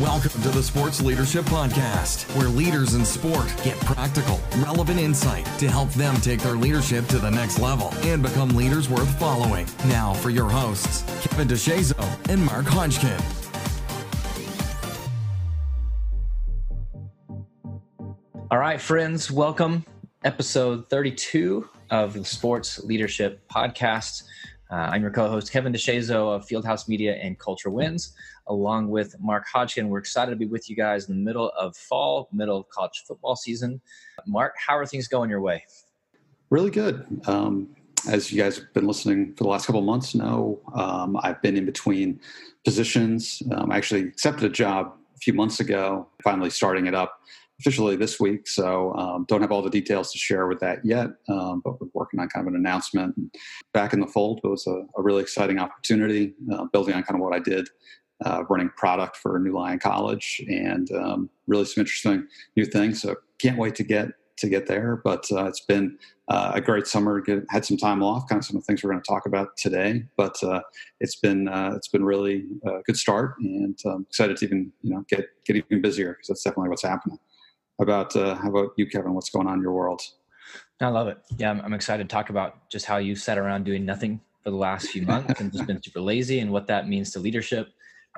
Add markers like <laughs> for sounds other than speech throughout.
Welcome to the Sports Leadership Podcast, where leaders in sport get practical, relevant insight to help them take their leadership to the next level and become leaders worth following. Now, for your hosts, Kevin DeShazo and Mark Hodgkin. All right, friends, welcome. Episode 32 of the Sports Leadership Podcast. Uh, I'm your co host, Kevin DeShazo of Fieldhouse Media and Culture Wins, along with Mark Hodgkin. We're excited to be with you guys in the middle of fall, middle of college football season. Mark, how are things going your way? Really good. Um, as you guys have been listening for the last couple months know, um, I've been in between positions. Um, I actually accepted a job a few months ago, finally starting it up officially this week. So um, don't have all the details to share with that yet, um, but we're working on kind of an announcement. Back in the fold it was a, a really exciting opportunity, uh, building on kind of what I did. Uh, running product for New Lyon College and um, really some interesting new things. So can't wait to get to get there. But uh, it's been uh, a great summer. Get, had some time off, kind of some of the things we're going to talk about today. But uh, it's been uh, it's been really a good start, and I'm excited to even you know get get even busier because that's definitely what's happening about uh, how about you, Kevin? What's going on in your world? I love it. Yeah, I'm, I'm excited to talk about just how you sat around doing nothing for the last few months and just been super lazy and what that means to leadership.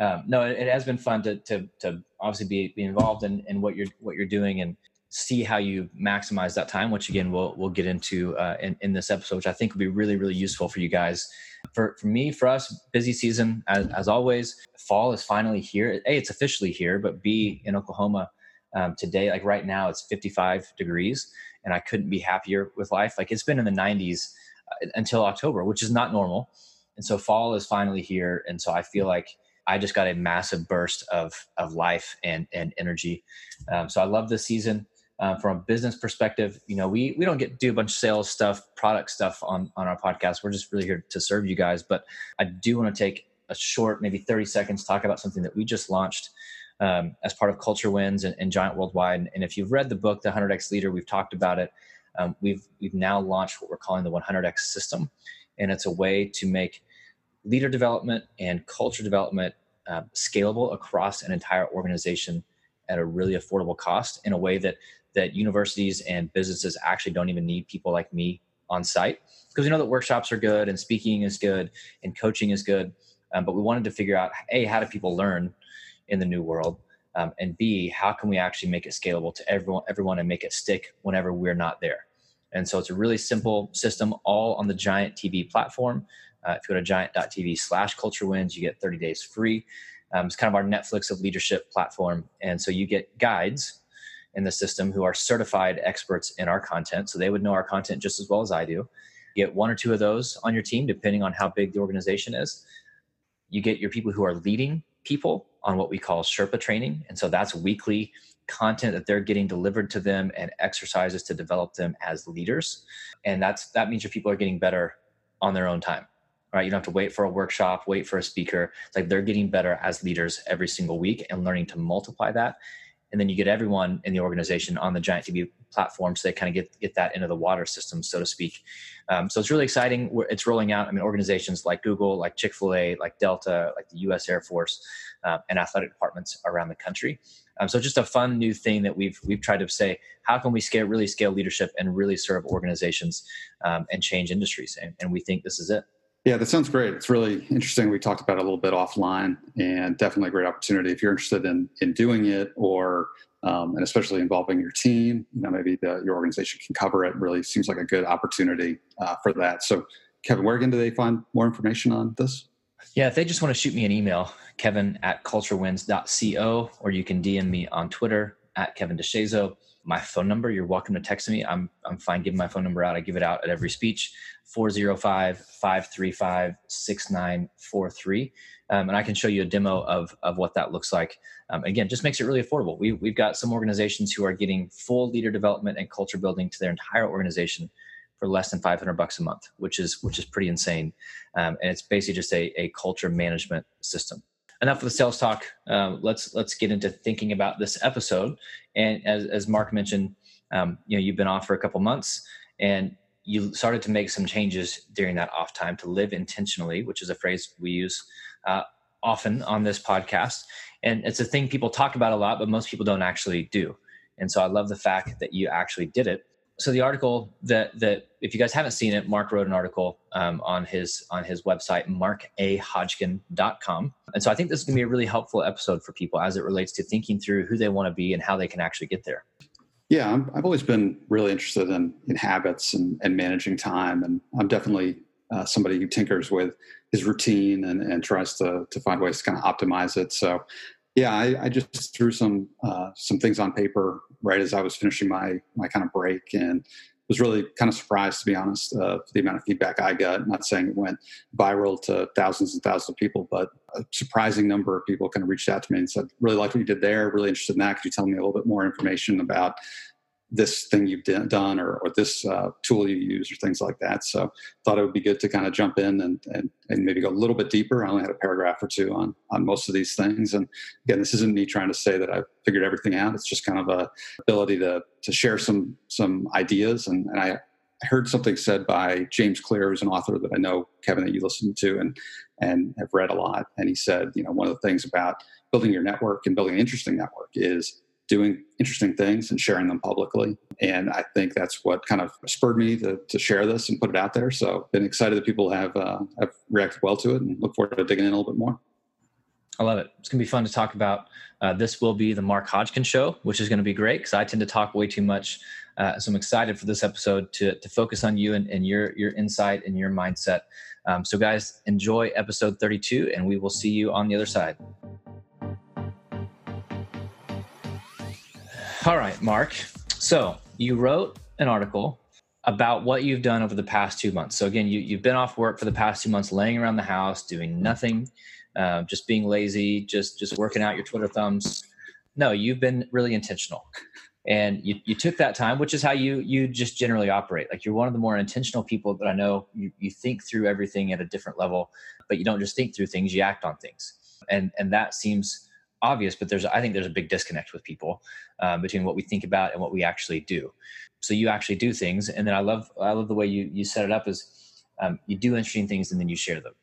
Um, no, it, it, has been fun to, to, to obviously be, be involved in, in what you're, what you're doing and see how you maximize that time, which again, we'll, we'll get into uh, in, in this episode, which I think will be really, really useful for you guys. For, for me, for us, busy season as, as always. Fall is finally here. A, it's officially here, but B, in Oklahoma, um, today like right now it's 55 degrees and i couldn't be happier with life. Like it's been in the 90s uh, until october which is not normal. And so fall is finally here. And so i feel like i just got a massive burst of of life and and energy. Um, so i love this season. Uh, from a business perspective you know we we don't get do a bunch of sales stuff product stuff on on our podcast. We're just really here to serve you guys. But i do want to take a short maybe 30 seconds talk about something that we just launched um, as part of Culture Wins and, and, Giant Worldwide. And if you've read the book, The 100X Leader, we've talked about it. Um, we've we've now launched what we're calling the 100X system, and it's a way to make leader development and culture development uh, scalable across an entire organization at a really affordable cost in a way that that universities and businesses actually don't even need people like me on site because we know that workshops are good and speaking is good and coaching is good um, but we wanted to figure out a how do people learn in the new world um, and b how can we actually make it scalable to everyone everyone and make it stick whenever we're not there? And so it's a really simple system all on the giant tv platform. Uh, if you go to giant.tv slash culture wins you get 30 days free. Um, it's kind of our netflix of leadership platform. And so you get guides in the system who are certified experts in our content. So they would know our content just as well as i do. You get one or two of those on your team depending on how big the organization is. You get your people who are leading people on what we call Sherpa training. And so that's weekly content that they're getting delivered to them and exercises to develop them as leaders. And that's that means your people are getting better on their own time. Right? You don't have to wait for a workshop, wait for a speaker. It's like they're getting better as leaders every single week and learning to multiply that. And then you get everyone in the organization on the Giant TV platform, so they kind of get get that into the water system, so to speak. Um, so it's really exciting. It's rolling out. I mean, organizations like Google, like Chick Fil A, like Delta, like the U.S. Air Force, uh, and athletic departments around the country. Um, so just a fun new thing that we've we've tried to say: how can we scale, really scale leadership, and really serve organizations um, and change industries? And, and we think this is it. Yeah, that sounds great. It's really interesting. We talked about it a little bit offline, and definitely a great opportunity if you're interested in in doing it, or um, and especially involving your team. You know, maybe the, your organization can cover it. Really seems like a good opportunity uh, for that. So, Kevin, where again do they find more information on this? Yeah, if they just want to shoot me an email, kevin at culturewins.co, or you can DM me on Twitter at Kevin DeShazo. My phone number, you're welcome to text me. I'm, I'm fine giving my phone number out. I give it out at every speech 405 535 6943. Um, and I can show you a demo of, of what that looks like. Um, again, just makes it really affordable. We, we've got some organizations who are getting full leader development and culture building to their entire organization for less than 500 bucks a month, which is which is pretty insane. Um, and it's basically just a, a culture management system. Enough of the sales talk. Um, let's let's get into thinking about this episode. And as as Mark mentioned, um, you know you've been off for a couple months, and you started to make some changes during that off time to live intentionally, which is a phrase we use uh, often on this podcast. and it's a thing people talk about a lot but most people don't actually do and so i love the fact that you actually did it so the article that that if you guys haven't seen it mark wrote an article um, on his on his website markahodgkin.com and so i think this is going to be a really helpful episode for people as it relates to thinking through who they want to be and how they can actually get there. Yeah i have always been really interested in, in habits and, and managing time. And i'm definitely uh, somebody who tinkers with his routine and, and tries to, to find ways to kind of optimize it. So yeah, I, I, just threw some uh, some things on paper right as I was finishing my my kind of break, and was really kind of surprised to be honest uh, the amount of feedback I got. not saying it went viral to thousands and thousands of people, but a surprising number of people kind of reached out to me and said, "Really like what you did there. Really interested in that. Could you tell me a little bit more information about this thing you've done or, or this uh, tool you use or things like that. So thought it would be good to kind of jump in and, and, and maybe go a little bit deeper. I only had a paragraph or two on, on most of these things. And again, this isn't me trying to say that I've figured everything out. It's just kind of a ability to, to share some, some ideas. And, and I, I heard something said by James Clear, who's an author that I know, Kevin, that you listen to and, and have read a lot. And he said, you know, one of the things about building your network and building an interesting network is doing interesting things and sharing them publicly. And I think that's what kind of spurred me to, to share this and put it out there. So been excited that people have uh, have reacted well to it and look forward to digging in a little bit more. I love it. It's going to be fun to talk about. Uh, this will be the Mark Hodgkin show, which is going to be great because I tend to talk way too much. Uh, so I'm excited for this episode to, to focus on you and, and your, your insight and your mindset. Um, so guys, enjoy episode 32 and we will see you on the other side. All right, Mark. So you wrote an article about what you've done over the past two months. So again, you, you've been off work for the past two months, laying around the house, doing nothing, uh, just being lazy, just just working out your Twitter thumbs. No, you've been really intentional, and you, you took that time, which is how you you just generally operate. Like you're one of the more intentional people that I know. You you think through everything at a different level, but you don't just think through things; you act on things, and and that seems obvious, but there's I think there's a big disconnect with people um, between what we think about and what we actually do. So you actually do things, and then I love I love the way you you set it up is um, you do interesting things and then you share them.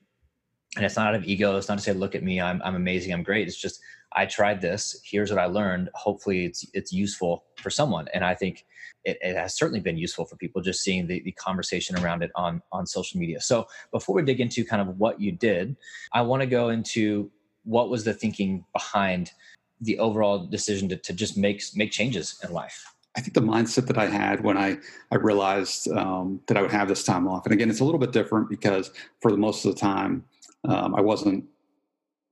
And it's not out of ego. It's not to say, "Look at me, I'm I'm amazing, I'm great." It's just I tried this. Here's what I learned. Hopefully, it's it's useful for someone. And I think it, it has certainly been useful for people just seeing the, the conversation around it on on social media. So before we dig into kind of what you did, I want to go into what was the thinking behind the overall decision to, to just make make changes in life? I think the mindset that I had when I I realized um, that I would have this time off, and again, it's a little bit different because for the most of the time, um, I wasn't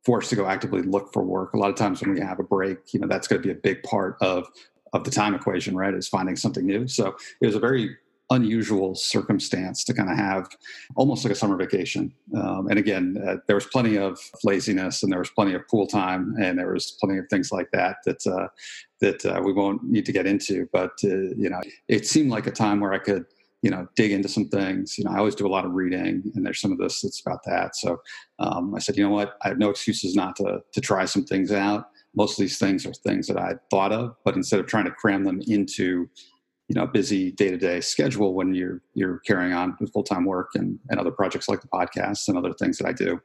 forced to go actively look for work. A lot of times when we have a break, you know, that's going to be a big part of of the time equation, right? Is finding something new. So it was a very unusual circumstance to kind of have almost like a summer vacation. Um, and again, uh, there was plenty of laziness and there was plenty of pool time and there was plenty of things like that that uh, that uh, we won't need to get into. But uh, you know, it seemed like a time where I could you know dig into some things. You know, I always do a lot of reading, and there's some of this that's about that. So um, I said, you know what, I have no excuses not to to try some things out. Most of these things are things that I thought of, but instead of trying to cram them into you know busy day-to-day schedule when you're you're carrying on with full-time work and, and other projects like the podcast and other things that i do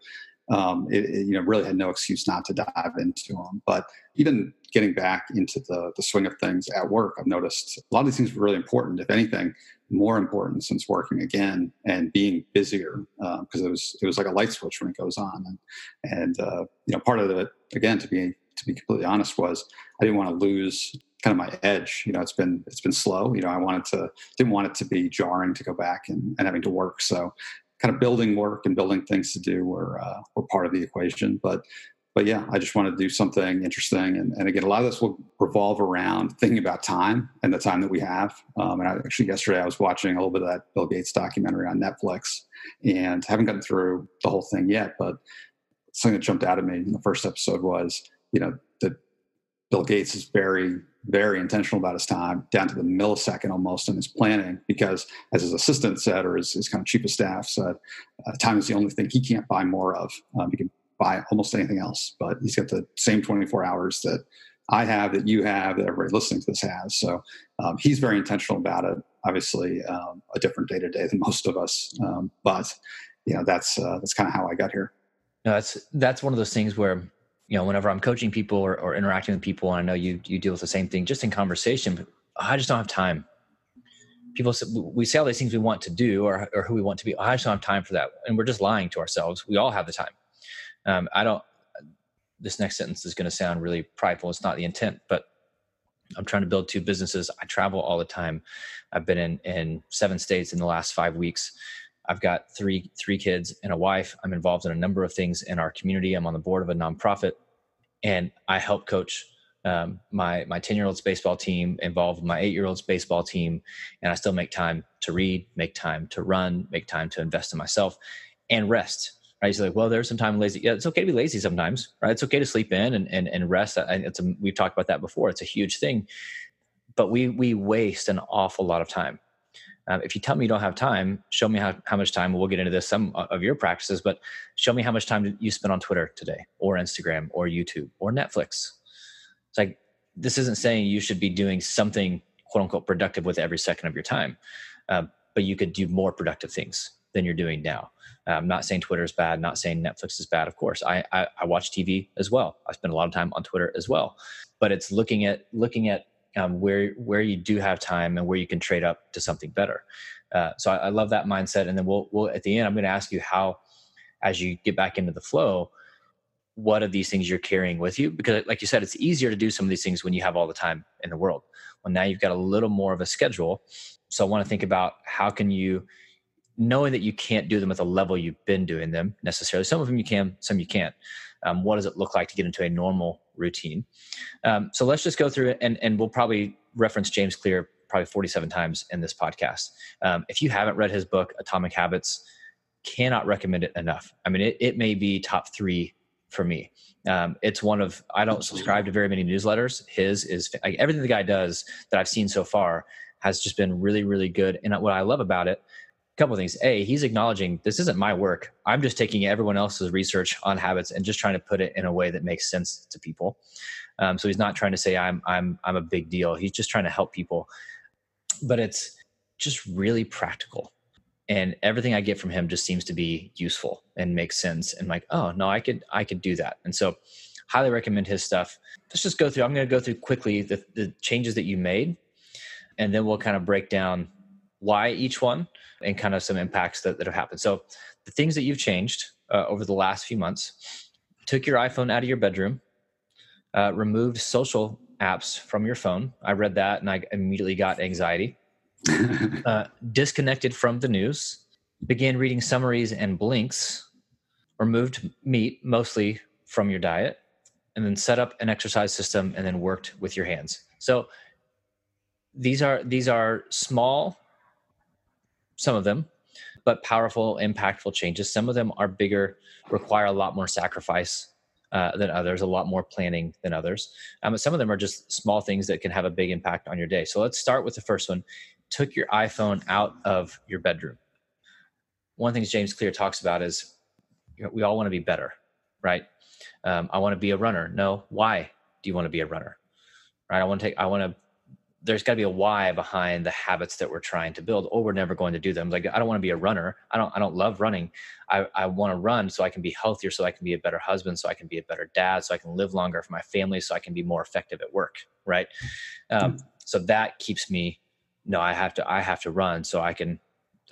um, it, it, you know really had no excuse not to dive into them but even getting back into the, the swing of things at work i've noticed a lot of these things were really important if anything more important since working again and being busier because uh, it was it was like a light switch when it goes on. And and uh, you know part of it again to be to be completely honest was i didn't want to lose kind of my edge. You know, it's been it's been slow. You know, I wanted to didn't want it to be jarring to go back and, and having to work. So, kind of building work and building things to do were uh, were part of the equation. But but yeah, I just wanted to do something interesting. And, and again, a lot of this will revolve around thinking about time and the time that we have. Um, and I, actually, yesterday I was watching a little bit of that Bill Gates documentary on Netflix, and haven't gotten through the whole thing yet. But something that jumped out at me in the first episode was, you know, Bill Gates is very very intentional about his time down to the millisecond almost in his planning because as his assistant said or his, his kind of chief of staff said uh, time is the only thing he can't buy more of. Um, he can buy almost anything else but he's got the same 24 hours that i have that you have that everybody listening to this has. So um, he's very intentional about it. Obviously um, a different day to day than most of us um, but you know that's uh, that's kind of how i got here. No, that's that's one of those things where you know, whenever I'm coaching people or, or interacting with people, and I know you you deal with the same thing just in conversation, but I just don't have time. People we say all these things we want to do or, or who we want to be. I just don't have time for that, and we're just lying to ourselves. We all have the time. Um, I don't. This next sentence is going to sound really prideful. It's not the intent, but I'm trying to build two businesses. I travel all the time. I've been in in seven states in the last five weeks. I've got three three kids and a wife. I'm involved in a number of things in our community. I'm on the board of a nonprofit, and I help coach um, my my ten year old's baseball team, involved with my eight year old's baseball team, and I still make time to read, make time to run, make time to invest in myself, and rest. Right? So like, well, there's some time lazy. Yeah, it's okay to be lazy sometimes, right? It's okay to sleep in and and, and rest. It's a, we've talked about that before. It's a huge thing, but we we waste an awful lot of time um, if you tell me you don't have time, show me how, how much time. We'll get into this some of your practices, but show me how much time you spend on Twitter today, or Instagram, or YouTube, or Netflix. It's like this isn't saying you should be doing something quote unquote productive with every second of your time, uh, but you could do more productive things than you're doing now. I'm not saying Twitter is bad, not saying Netflix is bad. Of course, I, I, I watch TV as well. I spend a lot of time on Twitter as well, but it's looking at looking at um, where where you do have time and where you can trade up to something better. Uh, so I, I, love that mindset. And then we'll we'll at the end, I'm going to ask you how, as you get back into the flow, what are these things you're carrying with you? Because like you said, it's easier to do some of these things when you have all the time in the world. Well, now you've got a little more of a schedule. So I want to think about how can you knowing that you can't do them at the level you've been doing them necessarily. Some of them you can, some you can't. Um, what does it look like to get into a normal routine. Um, so let's just go through it, and, and we'll probably reference James Clear probably 47 times in this podcast. Um, if you haven't read his book, Atomic Habits, cannot recommend it enough. I mean, it, it may be top three for me. Um, it's one of I don't subscribe to very many newsletters. His is like, everything the guy does that I've seen so far has just been really, really good. And what I love about it couple of things. A, he's acknowledging this isn't my work. I'm just taking everyone else's research on habits and just trying to put it in a way that makes sense to people. Um, so he's not trying to say I'm I'm I'm a big deal. He's just trying to help people. But it's just really practical. And everything I get from him just seems to be useful and makes sense. And like, oh no, I could I could do that. And so highly recommend his stuff. Let's just go through. I'm going to go through quickly the, the changes that you made, and then we'll kind of break down why each one and kind of some impacts that, that have happened. So, the things that you've changed uh, over the last few months took your iPhone out of your bedroom, uh, removed social apps from your phone. I read that and I immediately got anxiety. <laughs> uh, disconnected from the news, began reading summaries and blinks, removed meat mostly from your diet, and then set up an exercise system and then worked with your hands. So these are these are small some of them, but powerful, impactful changes. Some of them are bigger, require a lot more sacrifice uh, than others, a lot more planning than others. Um, some of them are just small things that can have a big impact on your day. So let's start with the first one. Took your iPhone out of your bedroom. One of the things James Clear talks about is you know, we all want to be better, right? Um, I want to be a runner. No, why do you want to be a runner? Right? I want to take. I want to there's got to be a why behind the habits that we're trying to build or we're never going to do them. Like i don't want to be a runner. I don't i don't love running. I, I want to run so i can be healthier so i can be a better husband so i can be a better dad so i can live longer for my family so i can be more effective at work right? Um, mm. so that keeps me no i have to i have to run so i can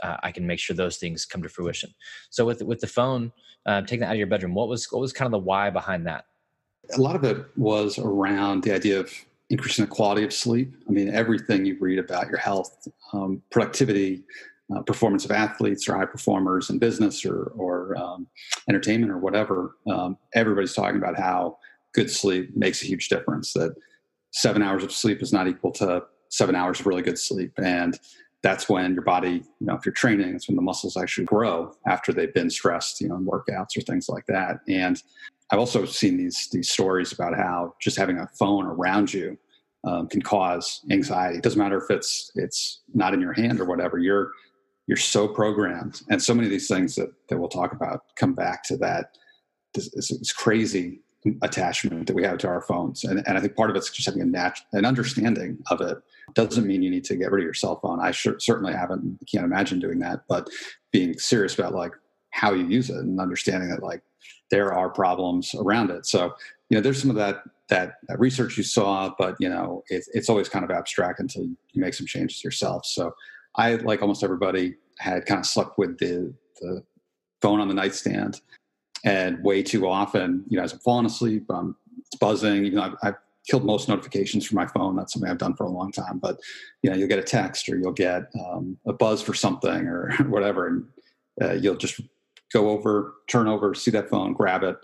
uh, i can make sure those things come to fruition. So with with the phone uh, taking that out of your bedroom what was what was kind of the why behind that? A lot of it was around the idea of increasing the quality of sleep. I mean, everything you read about your health, um, productivity, uh, performance of athletes or high performers in business or, or um, entertainment or whatever, um, everybody's talking about how good sleep makes a huge difference. That seven hours of sleep is not equal to seven hours of really good sleep. And that's when your body, you know, if you're training, it's when the muscles actually grow after they've been stressed, you know, in workouts or things like that. And I've also seen these these stories about how just having a phone around you um, can cause anxiety. It doesn't matter if it's it's not in your hand or whatever. You're you're so programmed, and so many of these things that that we'll talk about come back to that this, this crazy attachment that we have to our phones. And, and I think part of it's just having a nat- an understanding of it. Doesn't mean you need to get rid of your cell phone. I sure, certainly haven't, can't imagine doing that, but being serious about like how you use it and understanding that like there are problems around it. So you know, there's some of that that, that research you saw, but you know, it, it's always kind of abstract until you make some changes yourself. So I, like almost everybody, had kind of slept with the the phone on the nightstand, and way too often, you know, as I'm falling asleep, um, it's buzzing. You know, I've, I've killed most notifications from my phone. That's something I've done for a long time. But you know, you'll get a text or you'll get um, a buzz for something or <laughs> whatever, and uh, you'll just go over, turn over, see that phone, grab it,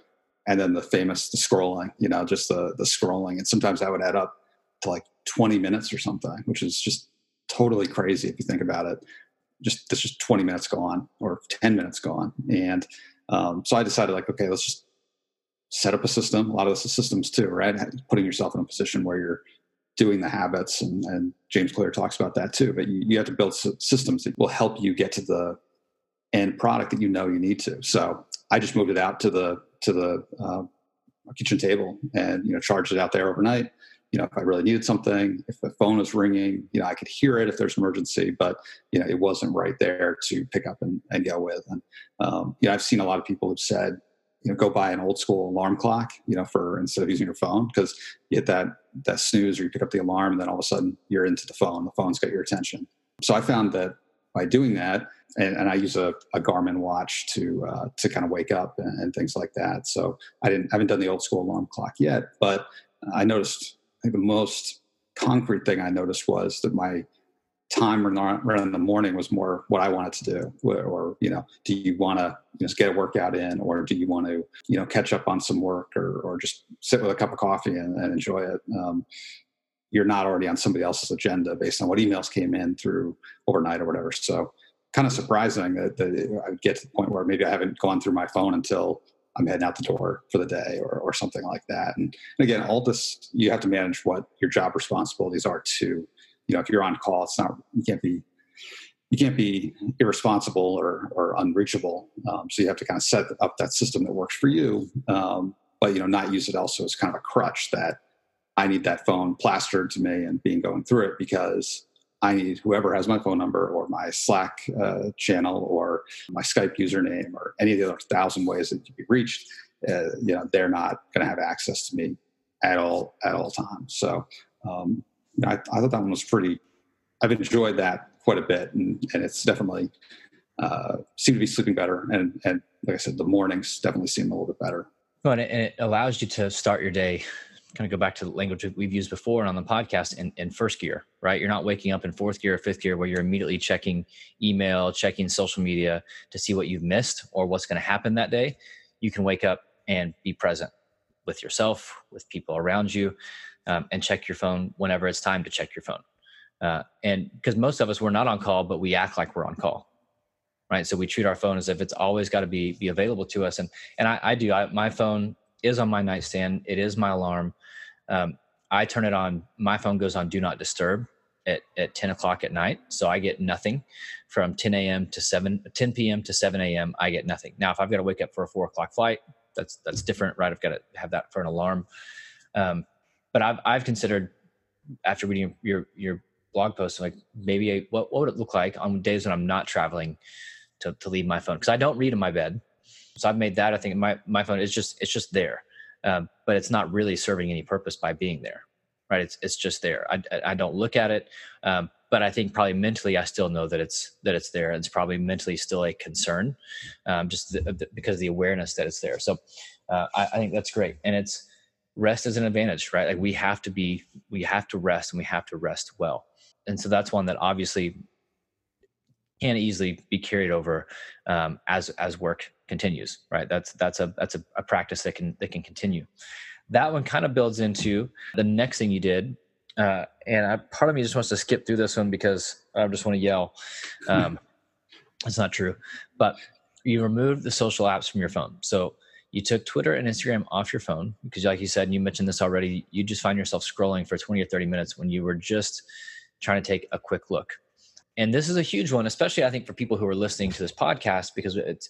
and then the famous the scrolling. You know, just the the scrolling, and sometimes that would add up to like 20 minutes or something, which is just totally crazy if you think about it. Just that's just 20 minutes gone or 10 minutes gone, and um, so I decided like, okay, let's just set up a system. A lot of this is systems too, right? Putting yourself in a position where you're doing the habits, and, and James Clear talks about that too. But you, you have to build systems that will help you get to the end product that you know you need to. So I just moved it out to the to the uh, kitchen table and you know charged it out there overnight. You know, if I really needed something, if the phone was ringing, you know, I could hear it if there's an emergency, but you know, it wasn't right there to pick up and, and go with. And um, you know, I've seen a lot of people who've said, you know go buy an old school alarm clock you know for instead of using your phone because you hit that that snooze or you pick up the alarm and then all of a sudden you're into the phone the phone's got your attention so i found that by doing that and, and i use a, a, garmin watch to uh, to kind of wake up and, and, things like that so i didn't I haven't done the old school alarm clock yet but i noticed I the most concrete thing i noticed was that my time around in the morning was more what I wanted to do. Or, you know, do you want to get a workout in, or do you want to, you know, catch up on some work, or or just sit with a cup of coffee and, and enjoy it? Um, you're not already on somebody else's agenda based on what emails came in through overnight or whatever. So, kind of surprising that, that I would get to the point where maybe I haven't gone through my phone until I'm heading out the door for the day or, or something like that. And, and again, all this, you have to manage what your job responsibilities are too. You know if you're on call it's not you can't be you can't be irresponsible or, or unreachable. Um, so you have to kind of set up that system that works for you. Um, but you know not use it also as kind of a crutch that i need that phone plastered to me and being going through it because i need whoever has my phone number or my slack uh, channel or my skype username or any of the other thousand ways that can be reached uh, you know they're not going to have access to me at all at all times so um, I, I, thought that one was pretty. I've enjoyed that quite a bit, and, and it's definitely uh, seemed to be sleeping better. And and like I said, the mornings definitely seem a little bit better. Well, and it, and it allows you to start your day. Kind of go back to the language we've used before and on the podcast in, in first gear, right? You're not waking up in fourth gear or fifth gear where you're immediately checking email, checking social media to see what you've missed or what's going to happen that day. You can wake up and be present with yourself, with people around you um, and check your phone whenever it's time to check your phone. Uh, and because most of us we're not on call, but we act like we're on call, right? So we treat our phone as if it's always got to be be available to us. And and I, I do. I, my phone is on my nightstand. It is my alarm. Um, I turn it on. My phone goes on do not disturb at, at 10 o'clock at night. So I get nothing from 10 a.m. to 7, 10 p.m. to 7 a.m. I get nothing. Now, if I've got to wake up for a four o'clock flight, that's, that's different, right? I've got to have that for an alarm. Um, but I've I've considered after reading your your blog post like maybe what what would it look like on days when I'm not traveling to to leave my phone because I don't read in my bed. So I've made that I think my my phone is just it's just there, um, but it's not really serving any purpose by being there, right? It's it's just there. I I don't look at it, um, but I think probably mentally I still know that it's that it's there. It's probably mentally still a concern, um, just the, the, because of the awareness that it's there. So uh, I, I think that's great, and it's rest is an advantage, right? Like we have to be, we have to rest and we have to rest well. And so that's one that obviously can easily be carried over um, as as work continues, right? That's that's a that's a, a, practice that can that can continue. That one kind of builds into the next thing you did, uh, and I, part of me just wants to skip through this one because I just want to yell. Um, <laughs> it's not true, but you removed the social apps from your phone. So you took Twitter and Instagram off your phone because, like you said, and you mentioned this already, you just find yourself scrolling for 20 or 30 minutes when you were just trying to take a quick look. And this is a huge one, especially I think for people who are listening to this podcast because it's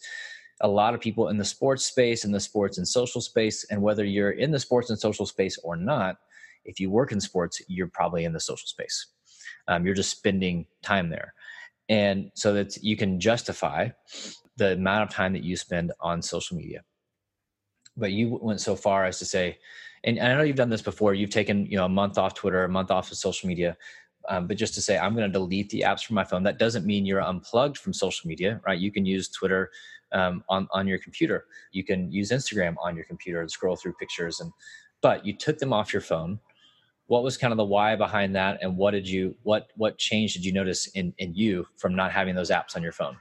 a lot of people in the sports space, in the sports and social space. And whether you're in the sports and social space or not, if you work in sports, you're probably in the social space. Um, you're just spending time there. And so that you can justify the amount of time that you spend on social media but you went so far as to say, and I know you've done this before. You've taken you know a month off Twitter, a month off of social media, um, but just to say I'm going to delete the apps from my phone. That doesn't mean you're unplugged from social media, right? You can use Twitter um, on on your computer. You can use Instagram on your computer and scroll through pictures, and but you took them off your phone. What was kind of the why behind that, and what did you what what change did you notice in in you from not having those apps on your phone?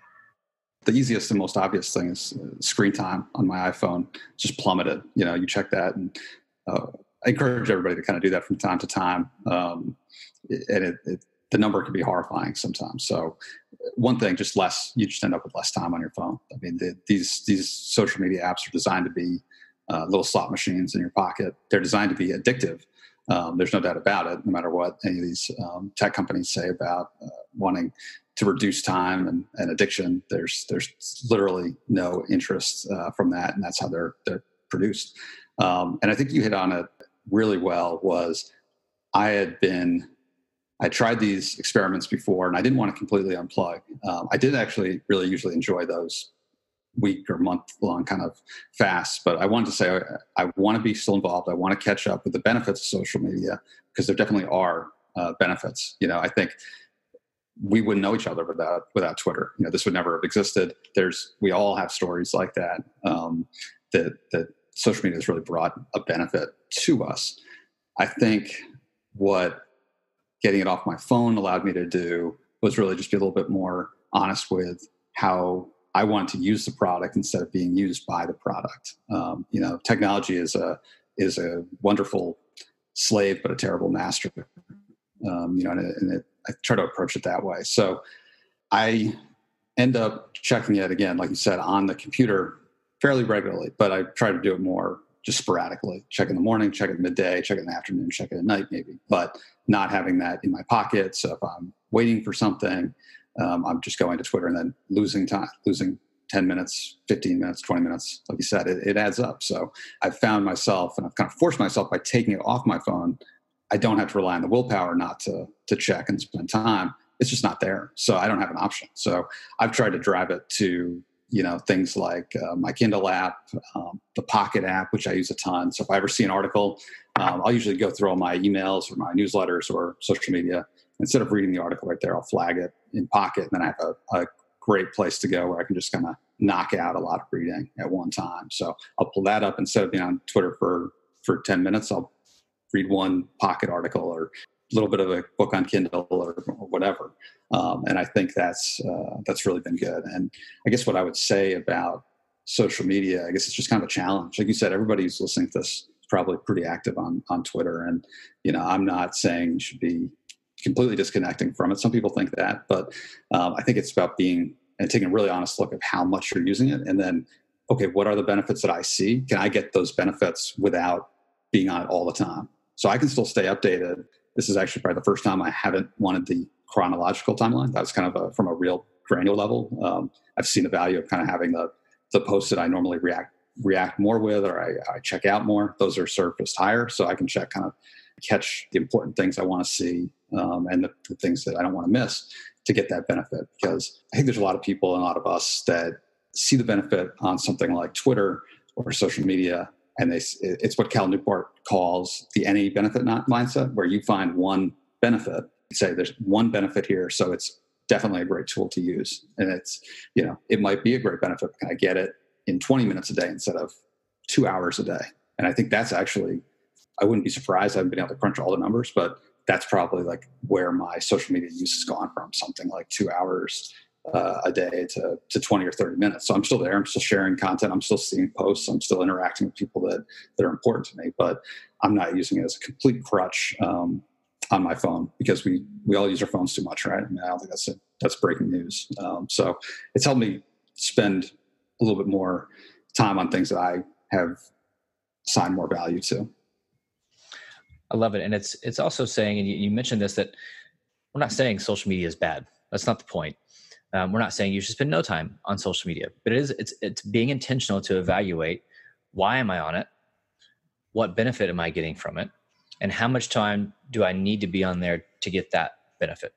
the easiest and most obvious thing is uh, screen time on my iPhone just plummeted. You know, you check that, and uh, I encourage everybody to kind of do that from time to time. Um, and it, it, the number can be horrifying sometimes. So, one thing, just less. You just end up with less time on your phone. I mean, the, these these social media apps are designed to be uh, little slot machines in your pocket. They're designed to be addictive. Um, there's no doubt about it. No matter what any of these um, tech companies say about uh, wanting to reduce time and, and addiction. There's there's literally no interest uh, from that, and that's how they're they're produced. Um, and I think you hit on it really well. Was I had been I tried these experiments before, and I didn't want to completely unplug. Um, I did actually really usually enjoy those week or month long kind of fasts, but I wanted to say I, I want to be still involved. I want to catch up with the benefits of social media because there definitely are uh, benefits. You know, I think we wouldn't know each other without without Twitter. You know, this would never have existed. There's we all have stories like that. Um, that that social media has really brought a benefit to us. I think what getting it off my phone allowed me to do was really just be a little bit more honest with how I want to use the product instead of being used by the product. Um, you know, technology is a is a wonderful slave but a terrible master. Um, you know, and it, and it I try to approach it that way. So I end up checking it again, like you said, on the computer fairly regularly, but I try to do it more just sporadically. Check in the morning, check it midday, check in the afternoon, check it at night, maybe, but not having that in my pocket. So if I'm waiting for something, um, I'm just going to Twitter and then losing time, losing 10 minutes, 15 minutes, 20 minutes. Like you said, it, it adds up. So I've found myself and I've kind of forced myself by taking it off my phone I don't have to rely on the willpower not to to check and spend time. It's just not there, so I don't have an option. So I've tried to drive it to you know things like uh, my Kindle app, um, the Pocket app, which I use a ton. So if I ever see an article, um, I'll usually go through all my emails or my newsletters or social media. Instead of reading the article right there, I'll flag it in Pocket, and then I have a, a great place to go where I can just kind of knock out a lot of reading at one time. So I'll pull that up instead of being on Twitter for for 10 minutes. I'll read one pocket article or little bit of a book on Kindle or, or whatever. Um, and I think that's uh, that's really been good. And I guess what I would say about social media, I guess it's just kind of a challenge. Like you said, everybody who's listening to this is probably pretty active on on Twitter. And you know, I'm not saying you should be completely disconnecting from it. Some people think that, but um, I think it's about being and taking a really honest look at how much you're using it, and then okay, what are the benefits that I see? Can I get those benefits without being on it all the time? So I can still stay updated. This is actually probably the first time I haven't wanted the chronological timeline. That was kind of a, from a real granular level. Um, I've seen the value of kind of having the the posts that I normally react react more with or I, I check out more. Those are surfaced higher, so I can check kind of catch the important things I want to see um, and the, the things that I don't want to miss to get that benefit. Because I think there's a lot of people and a lot of us that see the benefit on something like Twitter or social media and they, it's what Cal Newport calls the any benefit not mindset, where you find one benefit, say there's one benefit here, so it's definitely a great tool to use. And it's, you know, it might be a great benefit. Can I get it in 20 minutes a day instead of two hours a day? And I think that's actually, I wouldn't be surprised. I haven't been able to crunch all the numbers, but that's probably like where my social media use has gone from something like two hours uh, a day to, to 20 or 30 minutes. So I'm still there. I'm still sharing content. I'm still seeing posts. I'm still interacting with people that, that are important to me, but I'm not using it as a complete crutch um, on my phone because we, we all use our phones too much, right? I mean, I don't think that's, a, that's breaking news. Um, so it's helped me spend a little bit more time on things that I have assigned more value to. I love it. And it's, it's also saying, and you, you mentioned this, that we're not saying social media is bad. That's not the point um, we're not saying you should spend no time on social media, but it is it's it's being intentional to evaluate why am I on it, what benefit am I getting from it, and how much time do I need to be on there to get that benefit?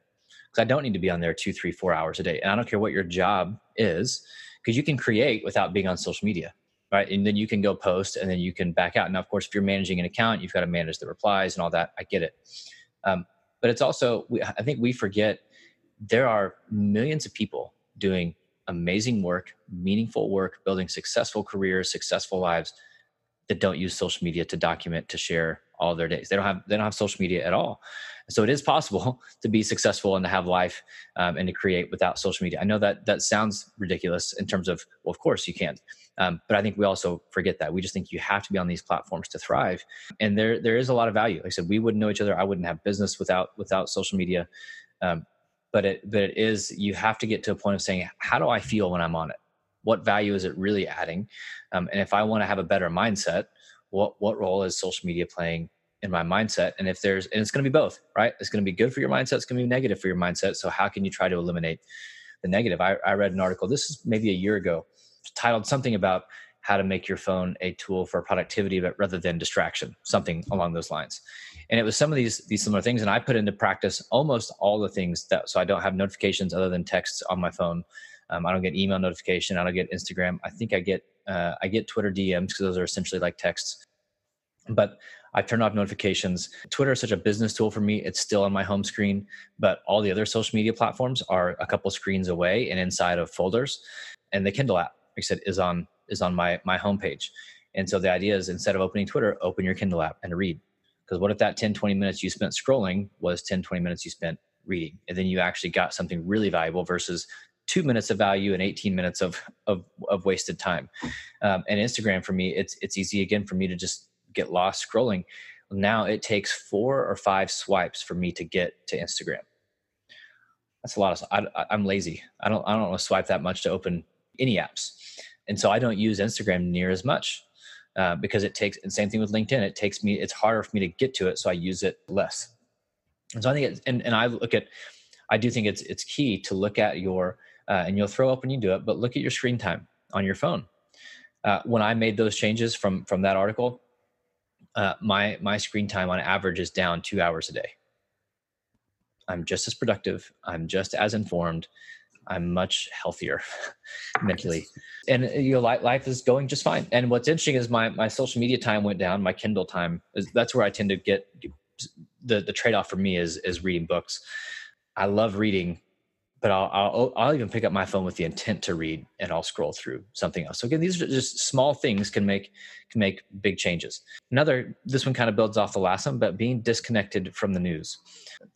Because I don't need to be on there two, three, four hours a day, and I don't care what your job is, because you can create without being on social media. right? And then you can go post and then you can back out. Now, of course, if you're managing an account, you've got to manage the replies and all that. I get it. Um, but it's also, we, I think we forget there are millions of people doing amazing work, meaningful work, building successful careers, successful lives that don't use social media to document, to share all their days. They don't have they don't have social media at all. So it is possible <laughs> to be successful and to have life um, and to create without social media. I know that that sounds ridiculous in terms of well, of course you can't, um, but I think we also forget that. We just think you have to be on these platforms to thrive, and there there is a lot of value. Like I said, we wouldn't know each other. I wouldn't have business without without social media. Um, but it but it is you have to get to a point of saying how do I feel when I'm on it? What value is it really adding? Um, and if I want to have a better mindset, what what role is social media playing in my mindset and if there's and it's going to be both right it's going to be good for your mindset it's going to be negative for your mindset so how can you try to eliminate the negative I, I read an article this is maybe a year ago titled something about how to make your phone a tool for productivity but rather than distraction something along those lines and it was some of these these similar things and i put into practice almost all the things that so i don't have notifications other than texts on my phone um, i don't get email notification i don't get instagram i think i get uh, i get twitter dms because those are essentially like texts but I turn off notifications. Twitter is such a business tool for me. It's still on my home screen, but all the other social media platforms are a couple screens away and inside of folders. And the Kindle app, I said, is on is on my my homepage. And so the idea is instead of opening Twitter, open your Kindle app and read. Because what if that 10, 20 minutes you spent scrolling was 10, 20 minutes you spent reading? And then you actually got something really valuable versus two minutes of value and 18 minutes of of, of wasted time. Um, and Instagram for me, it's it's easy again for me to just get lost scrolling. Now it takes four or five swipes for me to get to Instagram. That's a lot of. I, I'm lazy. I don't. I don't want to swipe that much to open any apps, and so I don't use Instagram near as much uh, because it takes. And same thing with LinkedIn. It takes me. It's harder for me to get to it, so I use it less. And so I think, it's, and and I look at. I do think it's it's key to look at your, uh, and you'll throw up when you do it, but look at your screen time on your phone. Uh, when I made those changes from from that article, uh, my my screen time on average is down two hours a day. I'm just as productive. I'm just as informed. I'm much healthier <laughs> mentally, and uh, you know, life is going just fine. And what's interesting is my my social media time went down. My Kindle time is that's where I tend to get the the trade off for me is is reading books. I love reading but I'll, I'll, I'll even pick up my phone with the intent to read and I'll scroll through something else. So again, these are just small things can make can make big changes. Another this one kind of builds off the last one, but being disconnected from the news.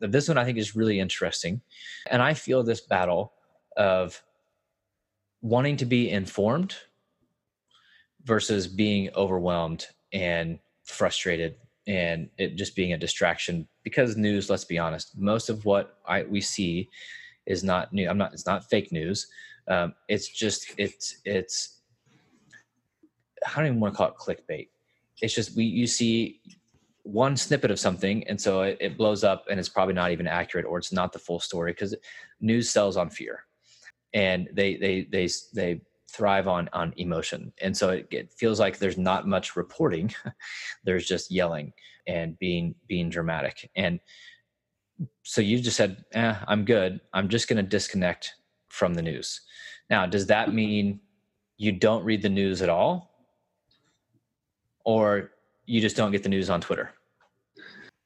This one I think is really interesting, and I feel this battle of wanting to be informed versus being overwhelmed and frustrated and it just being a distraction because news let's be honest most of what I, we see is not new. I'm not. It's not fake news. Um, it's just it's it's. I don't even want to call it clickbait. It's just we you see one snippet of something and so it, it blows up and it's probably not even accurate or it's not the full story because news sells on fear and they they they they thrive on on emotion and so it, it, feels like there's not much reporting <laughs> there's just yelling and being being dramatic and so you just said, eh, I'm good. I'm just going to disconnect from the news. Now, does that mean you don't read the news at all? Or you just don't get the news on Twitter?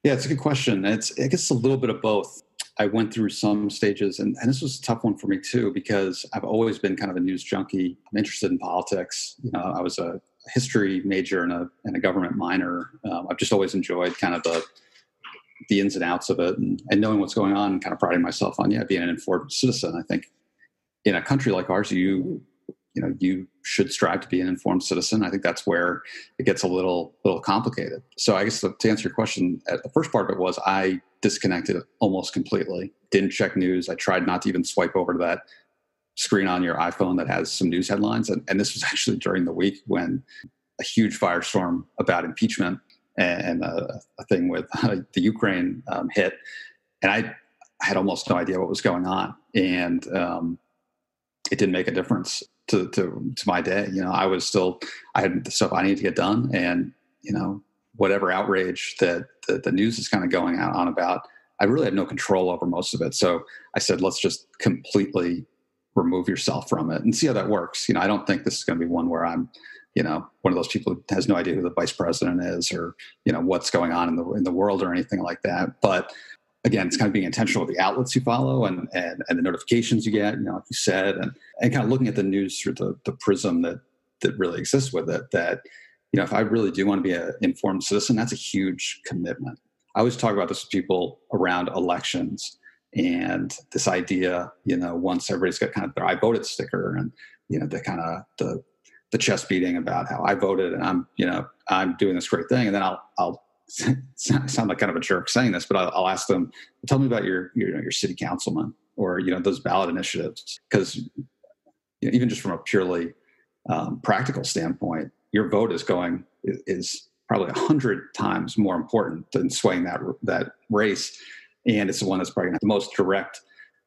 Yeah, it's a good question. It's I guess a little bit of both. I went through some stages, and, and this was a tough one for me too because I've always been kind of a news junkie. I'm interested in politics. You know, I was a history major and a and a government minor. Um, I've just always enjoyed kind of the the ins and outs of it and, and knowing what's going on and kind of priding myself on yeah being an informed citizen i think in a country like ours you you know you should strive to be an informed citizen. I think that's where it gets a little little complicated. So i guess to, answer your question the first part of it was i disconnected almost completely didn't check news. I tried not to even swipe over to that screen on your iphone that has some news headlines. And, and this was <laughs> actually during the week when a huge firestorm about impeachment and a, a thing with <laughs> the Ukraine um, hit, and I had almost no idea what was going on, and um, it didn't make a difference to, to to my day. You know, I was still I had stuff I needed to get done, and you know whatever outrage that the, the news is kind of going out on about, I really had no control over most of it. So I said, let's just completely remove yourself from it and see how that works. You know, I don't think this is going to be one where I'm you know one of those people who has no idea who the vice president is or you know what's going on in the in the world or anything like that but again it's kind of being intentional with the outlets you follow and and, and the notifications you get you know like you said and and kind of looking at the news through the the prism that that really exists with it that you know if i really do want to be an informed citizen that's a huge commitment i always talk about this with people around elections and this idea you know once everybody's got kind of their i voted sticker and you know the kind of the the chest beating about how I voted and I'm, you know, I'm doing this great thing. And then I'll, I'll <laughs> sound like kind of a jerk saying this, but I'll, I'll ask them, tell me about your, your, your city councilman or, you know, those ballot initiatives. Cause you know, even just from a purely um, practical standpoint, your vote is going, is probably a hundred times more important than swaying that, that race. And it's the one that's probably the most direct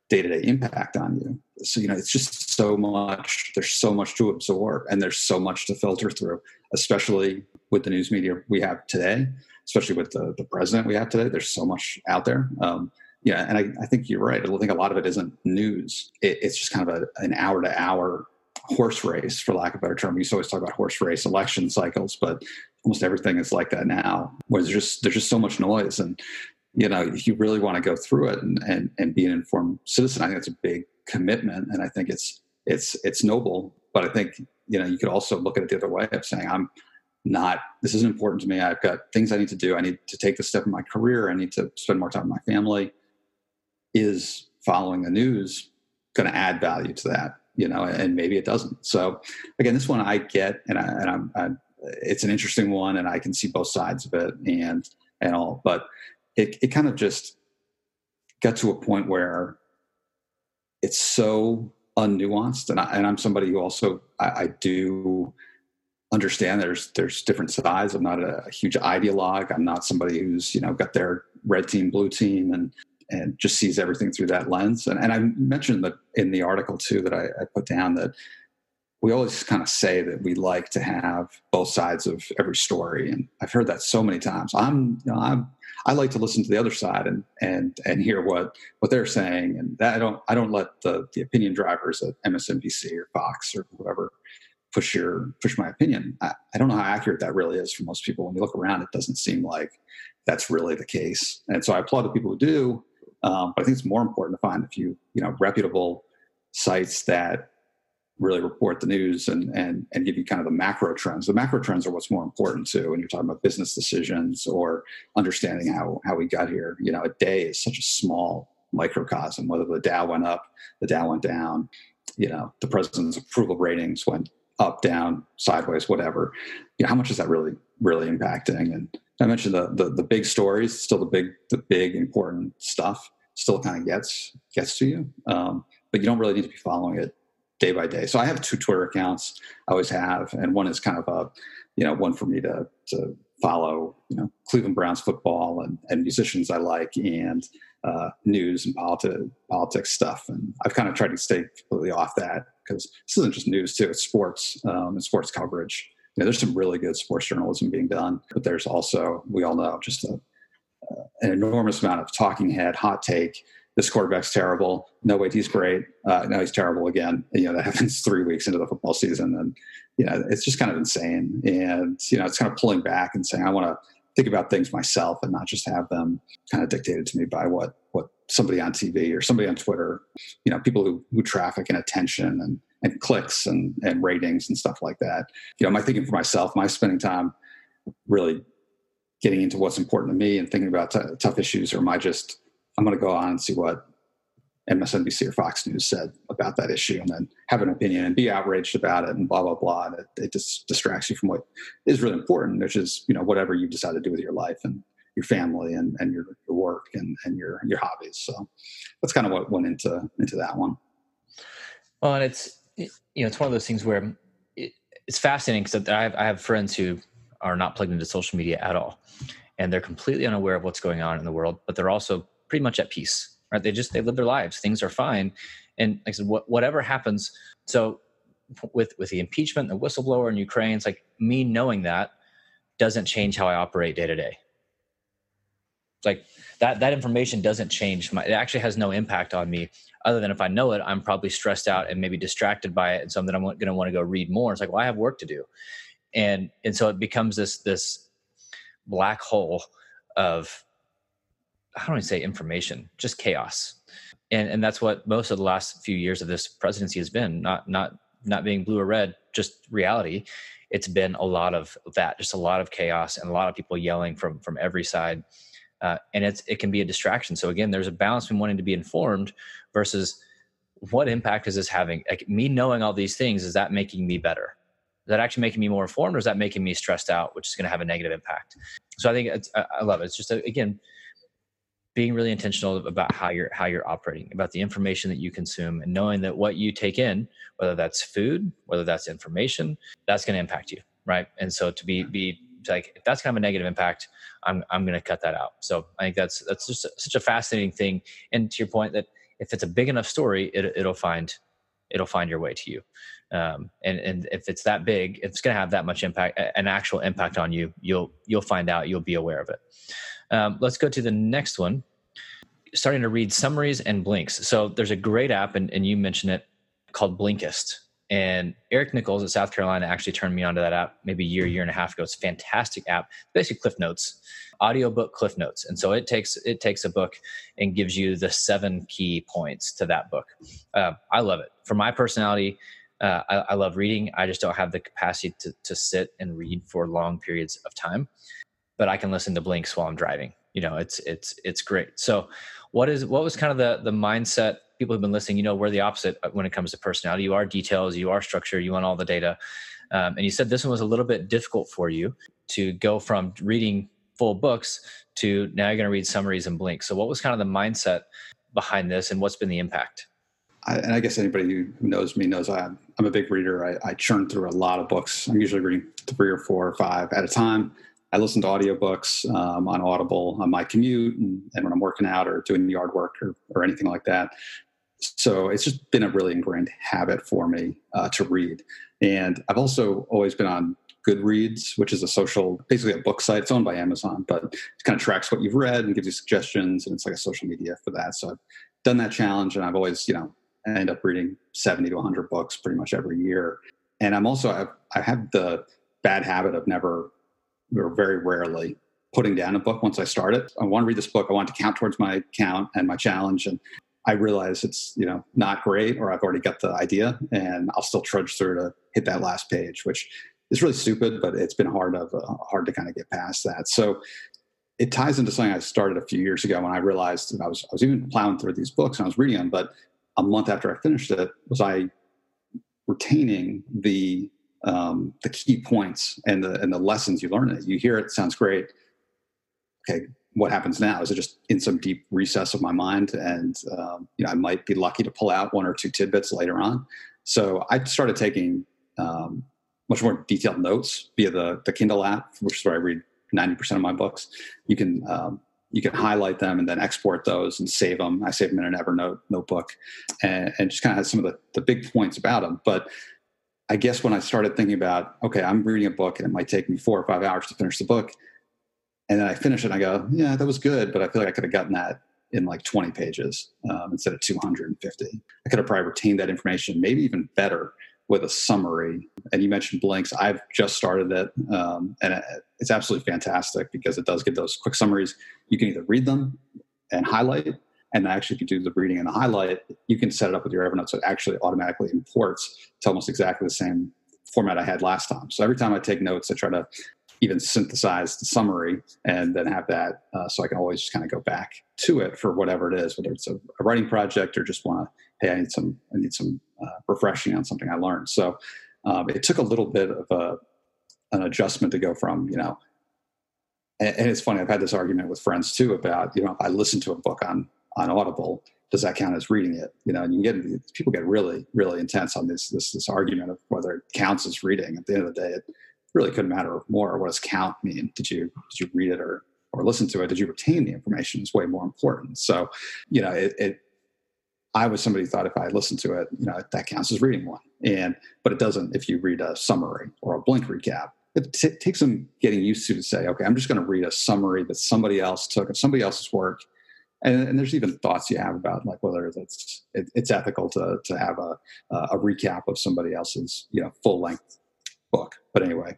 day-to-day impact on you so you know it's just so much there's so much to absorb and there's so much to filter through especially with the news media we have today especially with the, the president we have today there's so much out there um, yeah and I, I, think you're right i think a lot of it isn't news it, it's just kind of a, an hour to hour horse race for lack of a better term we used to always talk about horse race election cycles but almost everything is like that now where there's just there's just so much noise and you know, if you really want to go through it and, and, and be an informed citizen, I think it's a big commitment. And I think it's, it's, it's noble, but I think, you know, you could also look at it the other way of saying, I'm not, this is important to me. I've got things I need to do. I need to take the step in my career. I need to spend more time with my family. Is following the news going to add value to that? You know, and maybe it doesn't. So again, this one I get, and, I, and I'm, I'm it's an interesting one, and I can see both sides of it, and and all. But it, it kind of just got to a point where it's so unnuanced and, I, am somebody who also I, I, do understand there's there's different sides i'm not a, huge ideologue. I'm not somebody who's you know got their red team blue team and and just sees everything through that lens. And, and i mentioned that in the article too that I, I put down that we always kind of say that we like to have both sides of every story. And i've heard that so many times. I'm you know i'm I like to listen to the other side and and and hear what what they're saying, and that I don't I don't let the the opinion drivers at MSNBC or Fox or whoever push your push my opinion. I, I don't know how accurate that really is for most people. When you look around, it doesn't seem like that's really the case, and so I applaud the people who do. Um, but I think it's more important to find a few you know reputable sites that really report the news and and and give you kind of the macro trends. The macro trends are what's more important too when you're talking about business decisions or understanding how how we got here. You know, a day is such a small microcosm. Whether the Dow went up, the Dow went down. You know, the president's approval ratings went up, down, sideways, whatever. You know, how much is that really really impacting? And I mentioned the the, the big stories, still the big the big important stuff still kind of gets gets to you. Um, but you don't really need to be following it day by day. So I have two Twitter accounts. I always have, and one is kind of a, you know, one for me to to follow, you know, Cleveland Browns football and, and musicians I like, and uh, news and politi- politics stuff. And I've kind of tried to stay completely off that because this isn't just news too; it's sports um, and sports coverage. You know, there's some really good sports journalism being done, but there's also, we all know, just a, uh, an enormous amount of talking head, hot take, this quarterback's terrible. No, wait, he's great. Uh, no, he's terrible again. You know, that <laughs> happens three weeks into the football season. And, you know, it's just kind of insane. And, you know, it's kind of pulling back and saying, I want to think about things myself and not just have them kind of dictated to me by what, what somebody on TV or somebody on Twitter, you know, people who, who traffic and attention and, and clicks and, and ratings and stuff like that. You know, am I thinking for myself? Am I spending time really getting into what's important to me and thinking about t- tough issues or am I just I'm going to go on and see what MSNBC or Fox News said about that issue and then have an opinion and be outraged about it and blah, blah, blah. And it, it just distracts you from what is really important, which is, you know, whatever you decide to do with your life and your family and, and your, your work and, and your, your hobbies. So that's kind of what went into, into that one. Well, and it's, you know, it's one of those things where it, it's fascinating because I have, I have friends who are not plugged into social media at all and they're completely unaware of what's going on in the world, but they're also pretty much at peace, right? They just they live their lives. Things are fine, and like I said, what, whatever happens. So with with the impeachment, the whistleblower in Ukraine, it's like me knowing that doesn't change how I operate day to day. Like that that information doesn't change my. It actually has no impact on me, other than if I know it, I'm probably stressed out and maybe distracted by it, and something I'm going to want to go read more. It's like, well, I have work to do, and and so it becomes this this black hole of how do I say information, just chaos. And and that's what most of the last few years of this presidency has been, not not not being blue or red, just reality. It's been a lot of that, just a lot of chaos and a lot of people yelling from from every side. Uh, and it's it can be a distraction. So again, there's a balance between wanting to be informed versus what impact is this having? Like me knowing all these things, is that making me better? Is that actually making me more informed, or is that making me stressed out, which is going to have a negative impact? So I think I love it. It's just a, again being really intentional about how you're how you're operating, about the information that you consume, and knowing that what you take in, whether that's food, whether that's information, that's going to impact you, right? And so to be be like if that's kind of a negative impact, I'm I'm going to cut that out. So I think that's that's just such a fascinating thing. And to your point that if it's a big enough story, it, it'll find it'll find your way to you. Um, and and if it's that big, it's going to have that much impact, an actual impact on you. You'll you'll find out. You'll be aware of it. Um, let's go to the next one. Starting to read summaries and blinks. So there's a great app, and, and you mentioned it called Blinkist. And Eric Nichols at South Carolina actually turned me onto that app maybe a year, year and a half ago. It's a fantastic app, basically Cliff Notes, audiobook Cliff Notes. And so it takes it takes a book and gives you the seven key points to that book. Uh, I love it. For my personality, uh, I, I, love reading. I just don't have the capacity to, to sit and read for long periods of time, but I can listen to blinks while I'm driving. You know, it's it's it's great. So, what is what was kind of the the mindset people who've been listening, you know, we're the opposite when it comes to personality. You are details, you are structure, you want all the data. Um, and you said this one was a little bit difficult for you to go from reading full books to now you're going to read summaries and blinks. So, what was kind of the mindset behind this, and what's been the impact? I, and I guess anybody who knows me knows I'm, I'm a big reader. I, I churn through a lot of books. I'm usually reading three or four or five at a time. I listen to audiobooks um, on Audible on my commute and, and, when I'm working out or doing yard work or, or anything like that so it's just been a really ingrained habit for me uh, to read. And I've also always been on Goodreads, which is a social, basically a book site. It's owned by Amazon, but it kind of tracks what you've read and gives you suggestions. And it's like a social media for that. So I've done that challenge and I've always, you know, end up reading 70 to 100 books pretty much every year. And I'm also, I've, I have the bad habit of never, or very rarely, putting down a book once I start it. I want to read this book. I want to count towards my count and my challenge. And I realize it's you know not great, or I've already got the idea, and I'll still trudge through to hit that last page, which is really stupid, but it's been hard of uh, hard to kind of get past that. So it ties into something I started a few years ago when I realized that I was I was even plowing through these books and I was reading them, but a month after I finished it, was I retaining the um, the key points and the and the lessons you learn in it. You hear it, sounds great. Okay, what happens now? Is it just in some deep recess of my mind? And um, you know, I might be lucky to pull out one or two tidbits later on. So I started taking um, much more detailed notes via the the Kindle app, which is where I read ninety percent of my books. You can um, you can highlight them and then export those and save them. I save them in an Evernote notebook, and, and just kind of have some of the the big points about them. But I guess when I started thinking about, okay, I'm reading a book and it might take me four or five hours to finish the book and then I finish it and I go, yeah, that was good, but I feel like I could have gotten that in like 20 pages um, instead of 250. I could have probably retained that information, maybe even better with a summary. And you mentioned blinks. I've just started it, um, and it's absolutely fantastic because it does give those quick summaries. You can either read them and highlight, and actually, if you do the reading and the highlight, you can set it up with your Evernote so it actually automatically imports to almost exactly the same format I had last time. So every time I take notes, I try to even synthesize the summary and then have that uh, so I can always just kind of go back to it for whatever it is, whether it's a, a writing project or just want to, hey, I need some, I need some uh, refreshing on something I learned. So um, it took a little bit of a, an adjustment to go from, you know, and, and, it's funny, I've had this argument with friends too about, you know, if I listen to a book on, on Audible, does that count as reading it? You know, and you get people get really, really intense on this this this argument of whether it counts as reading. At the end of the day, it really couldn't matter more. What does count mean? Did you did you read it or or listen to it? Did you retain the information? Is way more important. So, you know, it, it I was somebody who thought if I listened to it, you know, that counts as reading one. And but it doesn't if you read a summary or a blink recap. It t- takes some getting used to to say, okay, I'm just going to read a summary that somebody else took of somebody else's work. And, and, there's even thoughts you have about like whether it's it, it's ethical to to have a a recap of somebody else's you know full length book. But anyway,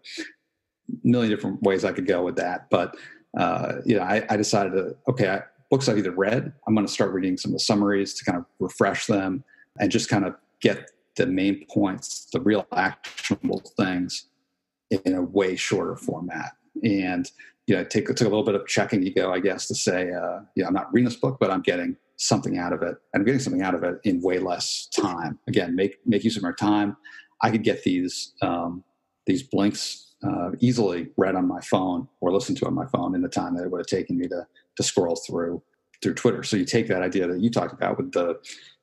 a million different ways I could go with that. But uh, you know, I, I decided to okay, I, books I've either read, I'm going to start reading some of the summaries to kind of refresh them and just kind of get the main points, the real actionable things in a way shorter format. And you know, take, took a little bit of checking ego, I guess, to say, uh, yeah, I'm not reading this book, but I'm getting something out of it. And I'm getting something out of it in way less time. Again, make make use of my time. I could get these um, these blinks uh, easily read on my phone or listen to on my phone in the time that it would have taken me to to scroll through through Twitter. So you take that idea that you talked about with the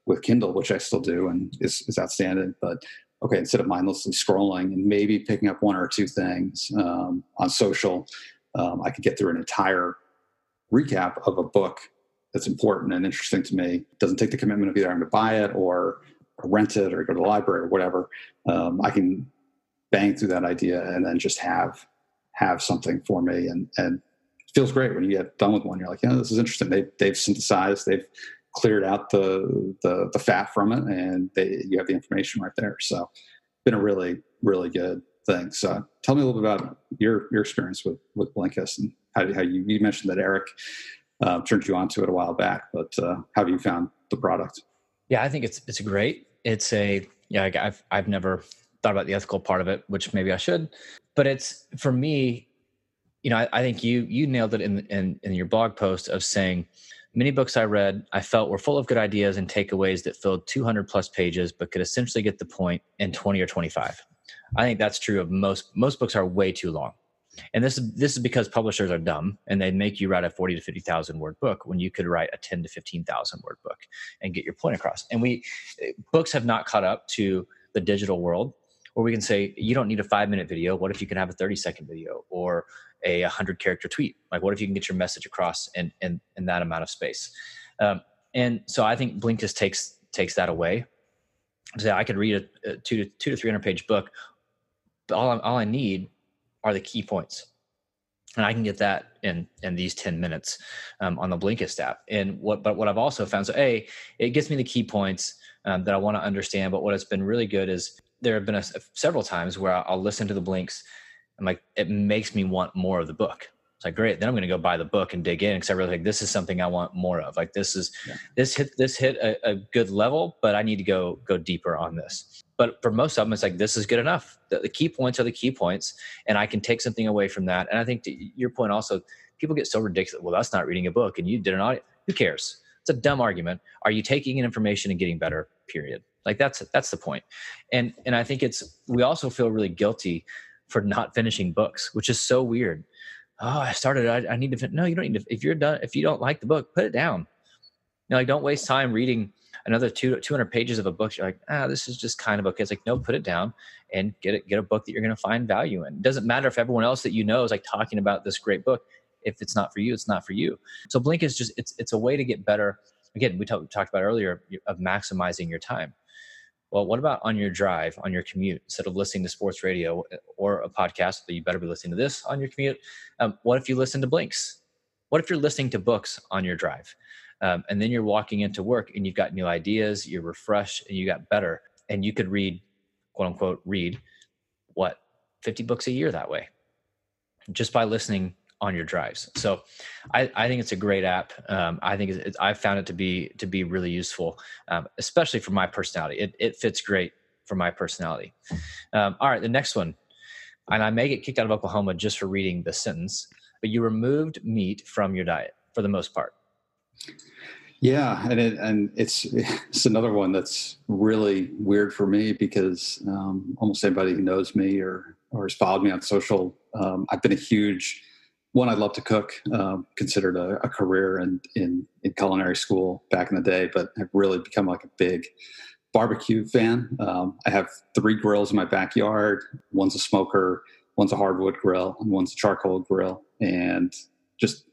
with Kindle, which I still do and is, is outstanding, but okay, instead of mindlessly scrolling and maybe picking up one or two things um, on social, um, I could get through an entire recap of a book that's important and interesting to me. It doesn't take the commitment of either I'm going to buy it or, rent it or go to the library or whatever. Um, I can bang through that idea and then just have have something for me and and it feels great when you get done with one. You're like, yeah, this is interesting. They they've synthesized, they've cleared out the the, the fat from it, and they, you have the information right there. So, been a really really good thing. So, tell me a little bit about your your experience with with Blinkist and how, how you you mentioned that Eric uh, turned you onto it a while back, but uh, how have you found the product? Yeah, I think it's it's great. It's a yeah, I've I've never thought about the ethical part of it, which maybe I should, but it's for me. You know, I, I think you you nailed it in, in in your blog post of saying many books I read I felt were full of good ideas and takeaways that filled 200 plus pages, but could essentially get the point in 20 or 25. I think that's true of most most books are way too long and this is this is because publishers are dumb and they make you write a 40 to 50,000 word book when you could write a 10 to 15,000 word book and get your point across. And we books have not caught up to the digital world where we can say you don't need a 5 minute video, what if you can have a 30 second video or a 100 character tweet? Like what if you can get your message across in in, in that amount of space? Um, and so I think Blinkist takes takes that away. Say I could read a, a two to two to three hundred page book. All all I need are the key points and I can get that in in these 10 minutes um, on the Blinkist app. And what but what I've also found so a it gets me the key points um, that I want to understand. But what has been really good is there have been a, several times where I'll listen to the blinks I'm like it makes me want more of the book. It's like great, then I'm going to go buy the book and dig in because I really think this is something I want more of. Like this is yeah. this hit this hit a, a good level, but I need to go go deeper on this. But for most of them it's like this is good enough. The, the, key points are the key points and i can take something away from that. And i think to your point also people get so ridiculous well that's not reading a book and you did an audit who cares? It's a dumb argument. Are you taking in information and getting better period? Like that's that's the point. point. And and i think it's we also feel really guilty for not finishing books which is so weird oh i started i, I need to no you don't need to if you're done if you don't like the book put it down. You know, like don't waste time reading another two 200 pages of a book. You're like ah this is just kind of okay. It's like no put it down and get it get a book that you're going to find value in. It doesn't matter if everyone else that you know is like talking about this great book if it's not for you it's not for you. So Blinkist just it's it's a way to get better again we, we talked about earlier of maximizing your time well what about on your drive on your commute? Instead of listening to sports radio or a podcast that you better be listening to this on your commute um, what if you listen to blinks? What if you're listening to books on your drive? Um, and then you're walking into work and you've got new ideas you're refreshed and you got better and you could read quote unquote read what 50 books a year that way. Just by listening on your drives. So i, I think it's a great app. Um, i think it's, i found it to be to be really useful um, especially for my personality. It, it fits great for my personality. Um, all right the next one. And i may get kicked out of oklahoma just for reading the sentence but you removed meat from your diet for the most part. Yeah, and it, and it's it's another one that's really weird for me because um, almost anybody who knows me or or has followed me on social, um, I've been a huge one. I love to cook, um, considered a, a, career in, in in culinary school back in the day, but I've really become like a big barbecue fan. Um, I have three grills in my backyard. One's a smoker, one's a hardwood grill, and one's a charcoal grill, and just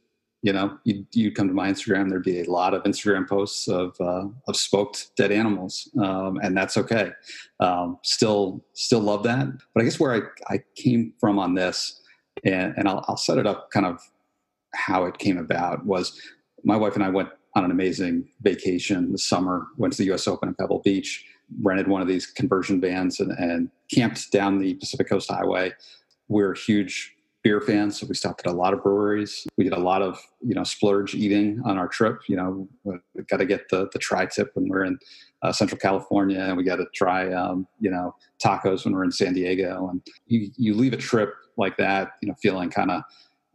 you know, you you come to my Instagram, there'd be a lot of Instagram posts of uh, of smoked dead animals, um, and that's okay. Um, still, still love that. But I guess where I, I came from on this, and, and I'll, I'll set it up kind of how it came about was my wife and I went on an amazing vacation this summer. Went to the U.S. Open in Pebble Beach, rented one of these conversion vans, and, and camped down the Pacific Coast Highway. We're huge beer fans, so we stopped at a lot of breweries. We did a lot of you know splurge eating on our trip. You know, we got to get the the tri tip when we're in uh, Central California, and we got to try um, you know tacos when we're in San Diego. And you you leave a trip like that, you know, feeling kind of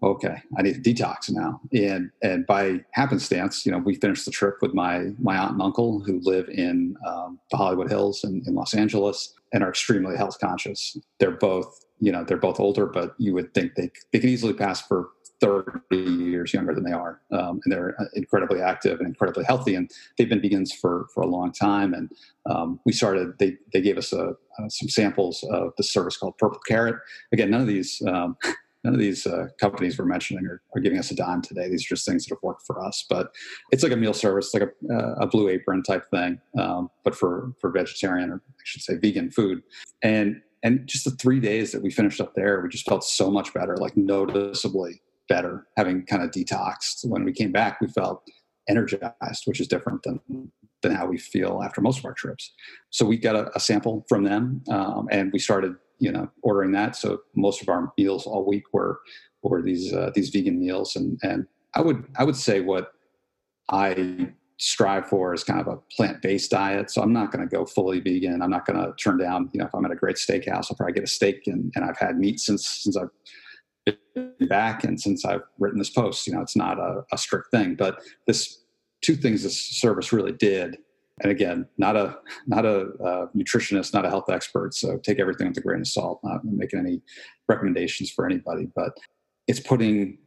okay, I need to detox now. And and by happenstance, you know, we finished the trip with my my aunt and uncle who live in um, the Hollywood Hills in, in Los Angeles and are extremely health conscious. They're both, you know, they're both older, but you would think they they could easily pass for 30 years younger than they are. Um, and they're uh, incredibly active and incredibly healthy. And they've been vegans for, for a long time. And um, we started, they, they gave us a, uh, some samples of the service called Purple Carrot. Again, none of these um, <laughs> none of these uh, companies we're mentioning are, are, giving us a dime today. These are just things that have worked for us. But it's like a meal service, like a, uh, a blue apron type thing, um, but for for vegetarian or I should say vegan food. And and just the three days that we finished up there, we just felt so much better, like noticeably better, having kind of detoxed. When we came back, we felt energized, which is different than than how we feel after most of our trips. So we got a, a sample from them, um, and we started you know ordering that. So most of our meals all week were were these uh, these vegan meals, and and I would I would say what I strive for is kind of a plant based diet. So I'm not going to go fully vegan. I'm not going to turn down you know if I'm at a great steakhouse, I'll probably get a steak, and and I've had meat since since I've back and since I've written this post. You know, it's not a, a strict thing, but this two things this service really did and again, not a not a uh, nutritionist, not a health expert, so take everything with a grain of salt. Not making any recommendations for anybody, but it's putting.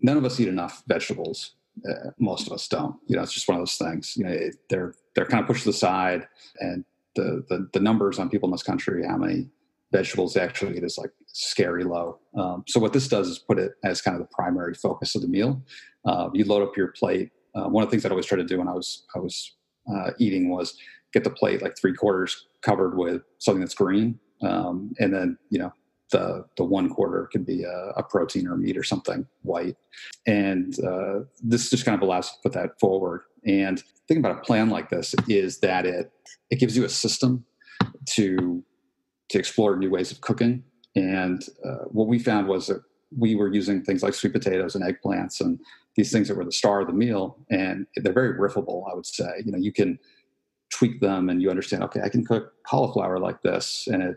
None of us eat enough vegetables. Uh, most of us don't. You know, it's just one of those things. You know, it, they're they're kind of pushed to the side, and the, the the numbers on people in this country, how many vegetables actually it is like scary low. Um, so what this does is put it as kind of the primary focus of the meal. Uh, you load up your plate. Uh, one of the things I always try to do when I was I was uh, eating was get the plate like three quarters covered with something that's green, um, and then you know the the one quarter could be a, a protein or meat or something white, and uh, this just kind of allows you to put that forward. And thinking about a plan like this is that it it gives you a system to to explore new ways of cooking. And uh, what we found was that we were using things like sweet potatoes and eggplants and these things that were the star of the meal and they're very riffable i would say. You know you can tweak them and you understand okay i can cook cauliflower like this and it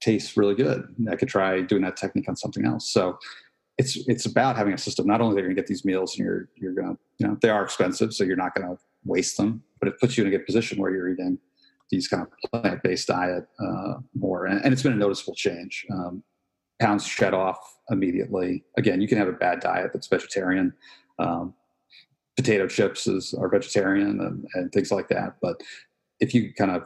tastes really good. I could try doing that technique on something else. So it's it's about having a system. Not only are you're going to get these meals and you're you're going to you know they are expensive so you're not going to waste them but it puts you in a good position where you're eating these kind of plant-based diet uh, more and, and, it's been a noticeable change um, pounds shed off immediately. Again, you can have a bad diet that's vegetarian. Um, potato chips is are vegetarian and, and things like that. But if you kind of,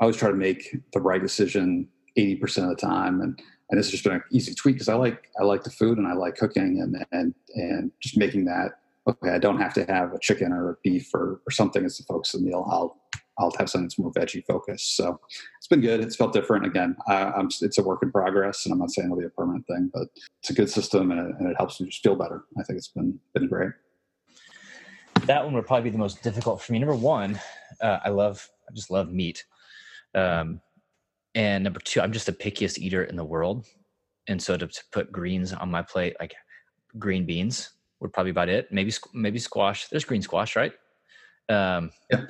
I always try to make the right decision 80% of the time. And, and this has just been an easy tweak because I like, I like the food and I like cooking and, and, and just making that, okay, I don't have to have a chicken or a beef or, or something as the focus of the meal. I'll, I'll have something that's more veggie focused. So it's been good. It's felt different. Again, I, it's a work in progress, and I'm not saying it'll be a permanent thing, but it's a good system, and it, and it helps me just feel better. I think it's been been great. That one would probably be the most difficult for me. Number one, uh, I love, I just love meat, um, and number two, I'm just the pickiest eater in the world, and so to, to put greens on my plate, like green beans, would probably about it. Maybe maybe squash. There's green squash, right? Um, yeah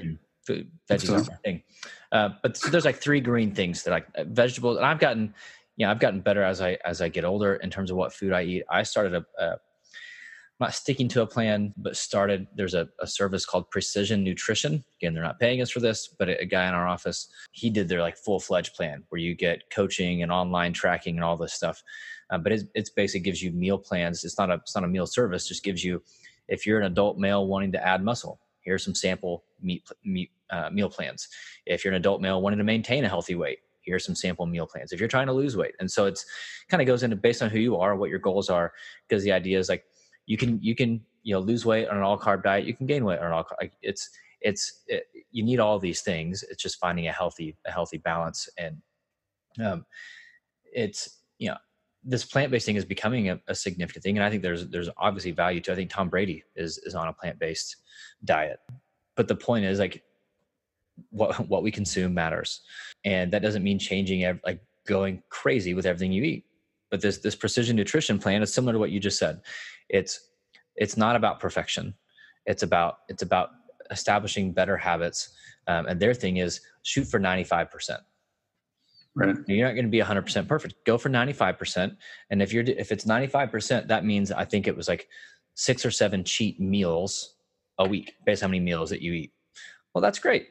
food veggies so. my thing. Uh, but so there's like three green things that like uh, vegetables, and I've gotten, you know, I've gotten better as I as I get older in terms of what food I eat. I started a, a not sticking to a plan, but started. There's a, a, service called Precision Nutrition. Again, they're not paying us for this, but a, a guy in our office, he did their like full fledged plan where you get coaching and online tracking and all this stuff. Uh, but it's, it's basically gives you meal plans. It's not a it's not a meal service. Just gives you if you're an adult male wanting to add muscle, here's some sample meat, meat uh, meal plans. If you're an adult male wanting to maintain a healthy weight, here's some sample meal plans. If you're trying to lose weight, and so it's kind of goes into based on who you are, what your goals are, because the idea is like you can you can you know lose weight on an all carb diet, you can gain weight on an all carb. It's it's it, you need all these things. It's just finding a healthy a healthy balance, and um, it's you know this plant-based thing is becoming a, a, significant thing and i think there's there's obviously value to i think tom brady is is on a plant-based diet but the point is like what what we consume matters, and that doesn't mean changing ev- like going crazy with everything you eat. But this this precision nutrition plan is similar to what you just said. It's it's not about perfection. It's about it's about establishing better habits. Um, and their thing is shoot for ninety five percent. Right. You're not going to be 100% perfect. Go for 95%. And if you're if it's 95%, that means I think it was like 6 or 7 cheat meals a week based on how many meals that you eat. Well, that's great.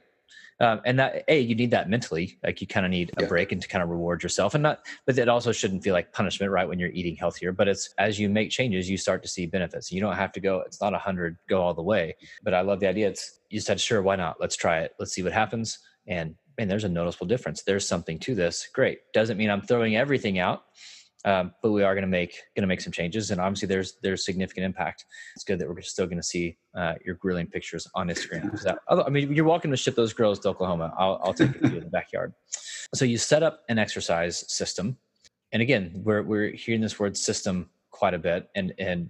Um, and that a you need that mentally like you kind of need a Yeah. break and to kind of reward yourself and not but it also shouldn't feel like punishment right when you're eating healthier but it's as you make changes you start to see benefits you don't have to go it's not a hundred go all the way but i love the idea it's you said sure why not let's try it let's see what happens and man there's a noticeable difference. There's something to this. Great. Doesn't mean i'm throwing everything out um, but we are going to make going to make some changes and obviously there's there's significant impact. It's good that we're still going to see uh, your grilling pictures on instagram <laughs> that- i mean you're welcome to ship those grills to oklahoma. I'll, I'll take it to you in the backyard. So you set up an exercise system and again we're, we're hearing this word system quite a bit and and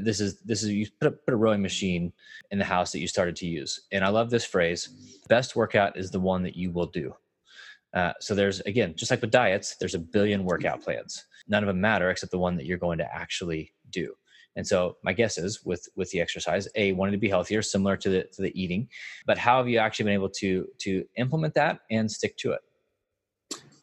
this is this is you put a, put a rowing machine in the house that you started to use. And i love this phrase best workout is the one that you will do. Uh, so there's again just like with diets there's a billion workout plans. None of them matter except the one that you're going to actually do. And so my guess is with with the exercise a wanting to be healthier similar to the to the eating but how have you actually been able to to implement that and stick to it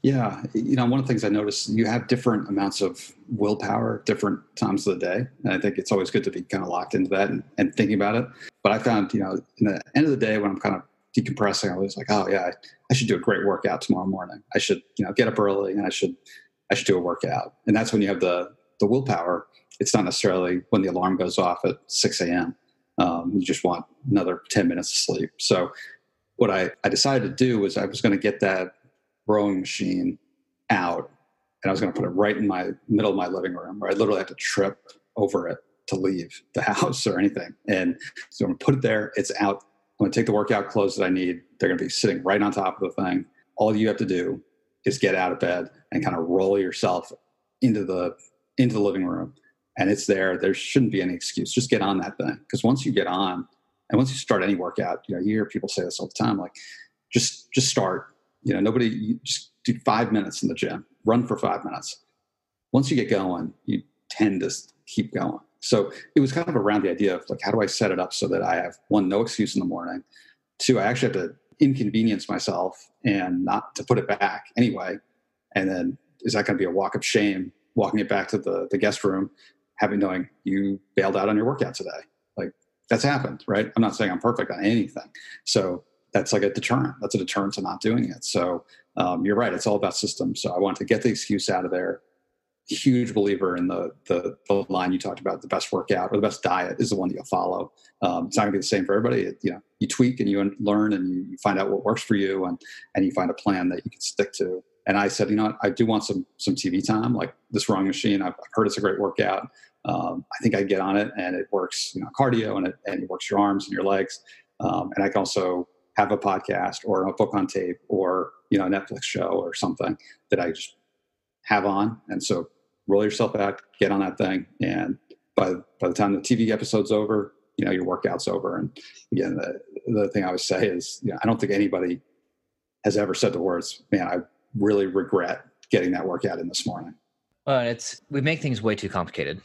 Yeah, you know, one of the things I noticed, you have different amounts of willpower different times of the day. And I think it's always good to be kind of locked into that and, and thinking about it. But I found, you know, in the end of the day when I'm kind of decompressing, I was like, oh yeah, I, should do a great workout tomorrow morning. I should, you know, get up early and I should I should do a workout. And that's when you have the the willpower. It's not necessarily when the alarm goes off at 6 a.m. Um, you just want another 10 minutes of sleep. So what I, I decided to do was I was going to get that rowing machine out and I was going to put it right in my middle of my living room where I literally had to trip over it to leave the <laughs> house or anything. And so I'm going to put it there. It's out. I'm going to take the workout clothes that I need. They're going to be sitting right on top of the thing. All you have to do is get out of bed and kind of roll yourself into the into the living room and it's there there shouldn't be any excuse just get on that thing because once you get on and once you start any workout you know you hear people say this all the time like just just start you know nobody you just do five minutes in the gym run for five minutes. Once you get going you tend to keep going. So it was kind of around the idea of like how do i set it up so that i have one no excuse in the morning two i actually have to inconvenience myself and not to put it back anyway. And then is that going to be a walk of shame walking it back to the, the guest room having knowing you bailed out on your workout today? Like that's happened right? I'm not saying i'm perfect on anything. So that's like a deterrent that's a deterrent to not doing it so um, you're right it's all about systems so i wanted to get the excuse out of there huge believer in the, the the line you talked about the best workout or the best diet is the one that you'll follow um, it's not going to be the same for everybody it, you know you tweak and you learn and you, find out what works for you and and you find a plan that you can stick to and I said, you know, what? I do want some some TV time, like this rowing machine. I've heard it's a great workout. Um, I think I get on it, and it works, you know, cardio, and it and it works your arms and your legs. Um, and I can also have a podcast or a book on tape or you know a Netflix show or something that I just have on. And so roll yourself out, get on that thing, and by by the time the TV episode's over, you know your workout's over. And again, the the thing I would say is, you know, I don't think anybody has ever said the words, "Man, I really regret getting that workout in this morning." Well, it's we make things way too complicated,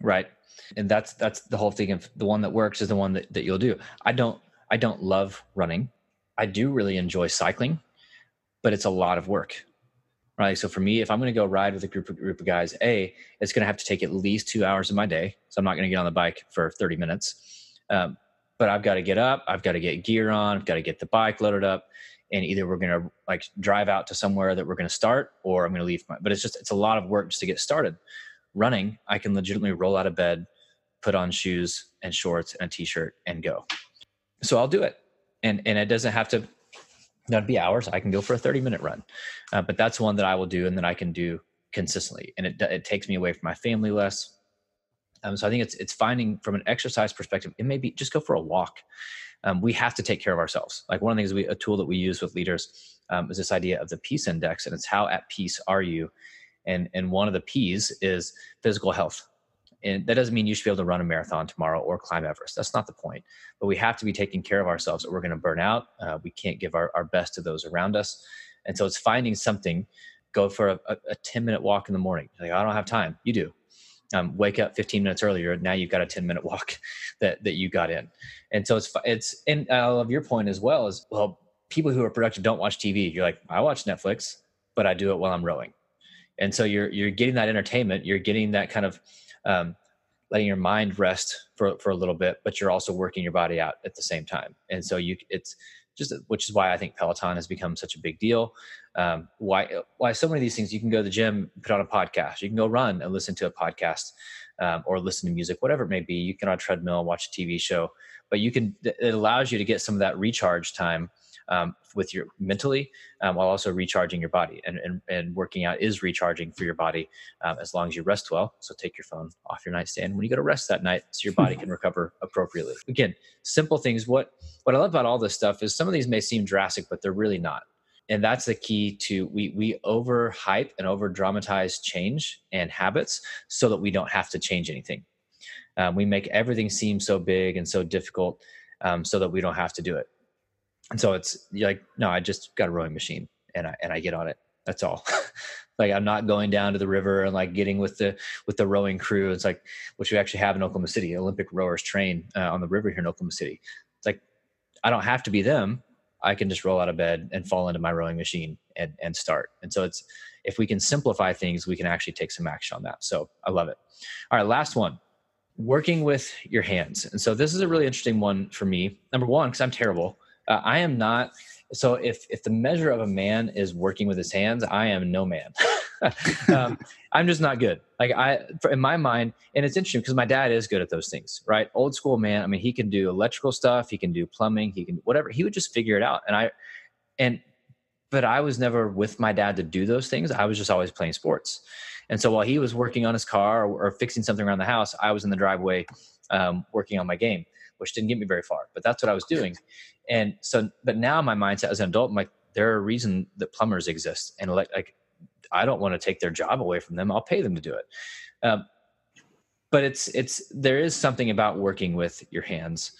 right? And that's that's the whole thing of the one that works is the one that, that you'll do. I don't I don't love running. I do really enjoy cycling, but it's a lot of work. Right. So for me, if I'm going to go ride with a group of group of guys, A, it's going to have to take at least two hours of my day. So I'm not going to get on the bike for 30 minutes. Um, but I've got to get up, I've got to get gear on, I've got to get the bike loaded up, and either we're going to like drive out to somewhere that we're going to start or i'm going to leave my, but it's just it's a lot of work just to get started running i can legitimately roll out of bed put on shoes and shorts and a t-shirt and go so i'll do it and and it doesn't have to not be hours i can go for a 30 minute run uh, but that's one that i will do and that i can do consistently and it, it takes me away from my family less um, so i think it's it's finding from an exercise perspective it may be just go for a walk um, we have to take care of ourselves. Like one of the things we, a tool that we use with leaders um, is this idea of the peace index, and it's how at peace are you? And and one of the P's is physical health. And that doesn't mean you should be able to run a marathon tomorrow or climb Everest. That's not the point. But we have to be taking care of ourselves or we're going to burn out. Uh, we can't give our, our best to those around us. And so it's finding something, go for a, a 10 minute walk in the morning. Like, I don't have time. You do. Um, wake up 15 minutes earlier. Now you've got a 10 minute walk <laughs> that, that you got in. And so it's, it's, and I love your point as well as well, people who are productive don't watch TV. You're like, I watch Netflix, but I do it while I'm rowing. And so you're, you're getting that entertainment. You're getting that kind of, um, letting your mind rest for, for a little bit, but you're also working your body out at the same time. And so you, it's, just which is why I think Peloton has become such a big deal. Um, why why so many of these things you can go to the gym, put on a podcast, you can go run and listen to a podcast, um, or listen to music, whatever it may be. You can on a treadmill watch a TV show, but you can it allows you to get some of that recharge time um, with your mentally um, while also recharging your body. And, and, and working out is recharging for your body um, as long as you rest well. So take your phone off your nightstand when you go to rest that night so your body <laughs> can recover appropriately. Again simple things. What what i love about all this stuff is some of these may seem drastic but they're really not. And that's the key to we we over hype and over dramatize change and habits so that we don't have to change anything. Um, we make everything seem so big and so difficult um, so that we don't have to do it and so it's like no i just got a rowing machine and i and i get on it. That's all. <laughs> Like i'm not going down to the river and like getting with the with the rowing crew. It's like which we actually have in oklahoma city olympic rowers train uh, on the river here in oklahoma city. It's like i don't have to be them. I can just roll out of bed and fall into my rowing machine and and start. And so it's if we can simplify things we can actually take some action on that. So i love it. All right last one. Working with your hands. And so this is a really interesting one for me. Number one because i'm terrible uh, I am not. So if if the measure of a man is working with his hands, I am no man. <laughs> um, I'm just not good. Like I, in my mind, and it's interesting because my dad is good at those things, right? Old school man. I mean, he can do electrical stuff, he can do plumbing, he can whatever. He would just figure it out. And I, and, but I was never with my dad to do those things. I was just always playing sports. And so while he was working on his car or, or fixing something around the house, I was in the driveway um, working on my game which didn't get me very far. But that's what I was doing. And so, but now my mindset as an adult, I'm like, there are a reason that plumbers exist, and like, like I don't want to take their job away from them. I'll pay them to do it. Um, but it's it's there is something about working with your hands.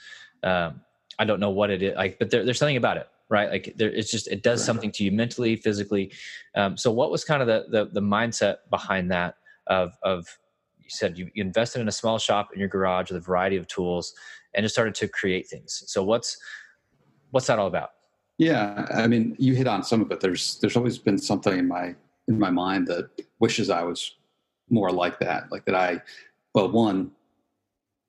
Um, I don't know what it is like, but there, there's something about it, right? Like there, it's just it does something to you mentally, physically. Um, so, what was kind of the, the the mindset behind that? Of of you said you, invested in a small shop in your garage with a variety of tools and just started to create things. So what's what's that all about? Yeah, I mean, you hit on some of it. There's there's always been something in my in my mind that wishes I was more like that. Like that I, well, one,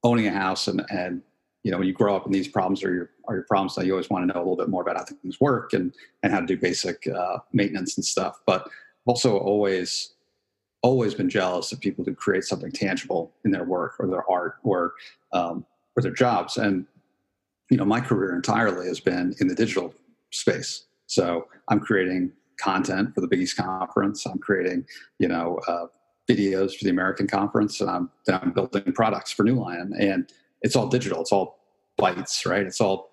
owning a house and and you know when you grow up and these problems are your are your problems that you always want to know a little bit more about how things work and and how to do basic uh, maintenance and stuff. But also always always been jealous of people who create something tangible in their work or their art or um, or their jobs. And you know, my career entirely has been in the digital space. So I'm creating content for the Big East Conference. I'm creating, you know, uh, videos for the American Conference, and I'm then I'm building products for New Lion, and it's all digital. It's all bytes, right? It's all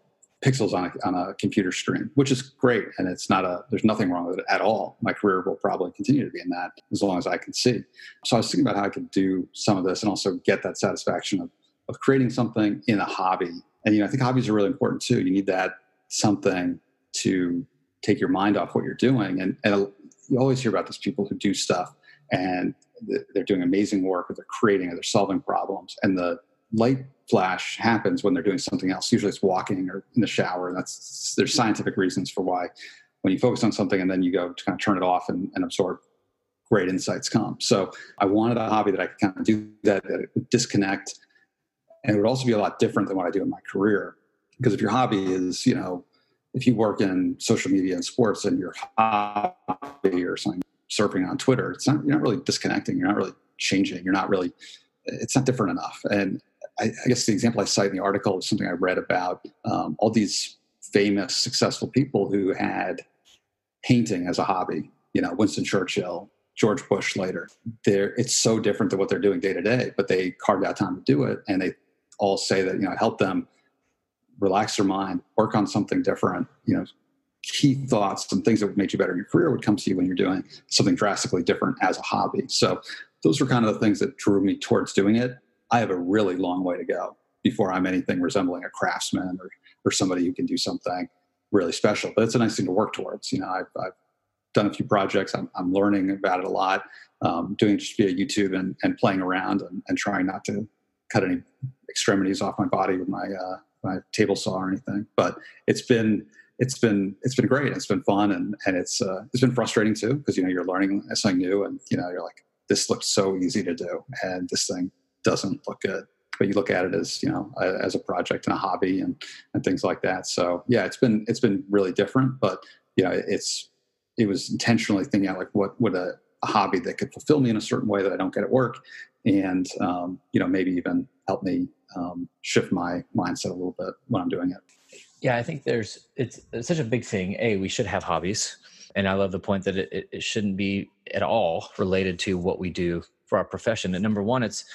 pixels on a, on a computer screen, which is great, and it's not a. There's nothing wrong with it at all. My career will probably continue to be in that as long as I can see. So I was thinking about how I could do some of this and also get that satisfaction of of creating something in a hobby. And you know, I think hobbies are really important too. You need that something to take your mind off what you're doing. And, and you always hear about those people who do stuff and they're doing amazing work or they're creating or they're solving problems. And the light flash happens when they're doing something else. Usually it's walking or in the shower. And that's there's scientific reasons for why when you focus on something and then you go to kind of turn it off and, and absorb great insights come. So I wanted a hobby that I could kind of do that, that it would disconnect and it would also be a lot different than what I do in my career. Because if your hobby is, you know, if you work in social media and sports and your hobby or something, surfing on Twitter, it's not, you're not really disconnecting. You're not really changing. You're not really, it's not different enough. And I, I guess the example I cite in the article is something I read about um, all these famous, successful people who had painting as a hobby. You know, Winston Churchill, George Bush later. They're, it's so different than what they're doing day to day, but they carved out time to do it and they all say that you know help them relax their mind, work on something different. You know, key thoughts and things that would make you better in your career would come to you when you're doing something drastically different as a hobby. So those were kind of the things that drew me towards doing it. I have a really long way to go before I'm anything resembling a craftsman or, or somebody who can do something really special. But it's a nice thing to work towards. You know, I've, I've done a few projects. I'm, I'm learning about it a lot, um, doing just via YouTube and, and playing around and, and, trying not to cut any extremities off my body with my uh, my table saw or anything. But it's been it's been it's been great. It's been fun and and it's uh, it's been frustrating too because you know you're learning something new and you know you're like this looks so easy to do and this thing doesn't look good but you look at it as you know as a project and a hobby and and things like that so yeah it's been it's been really different but you know it's it was intentionally thinking out like what would a, a hobby that could fulfill me in a certain way that i don't get at work and um, you know maybe even help me um, shift my mindset a little bit when i'm doing it yeah, I think there's it's, it's such a big thing. A, we should have hobbies, and I love the point that it, it shouldn't be at all related to what we do for our profession. And number one, it's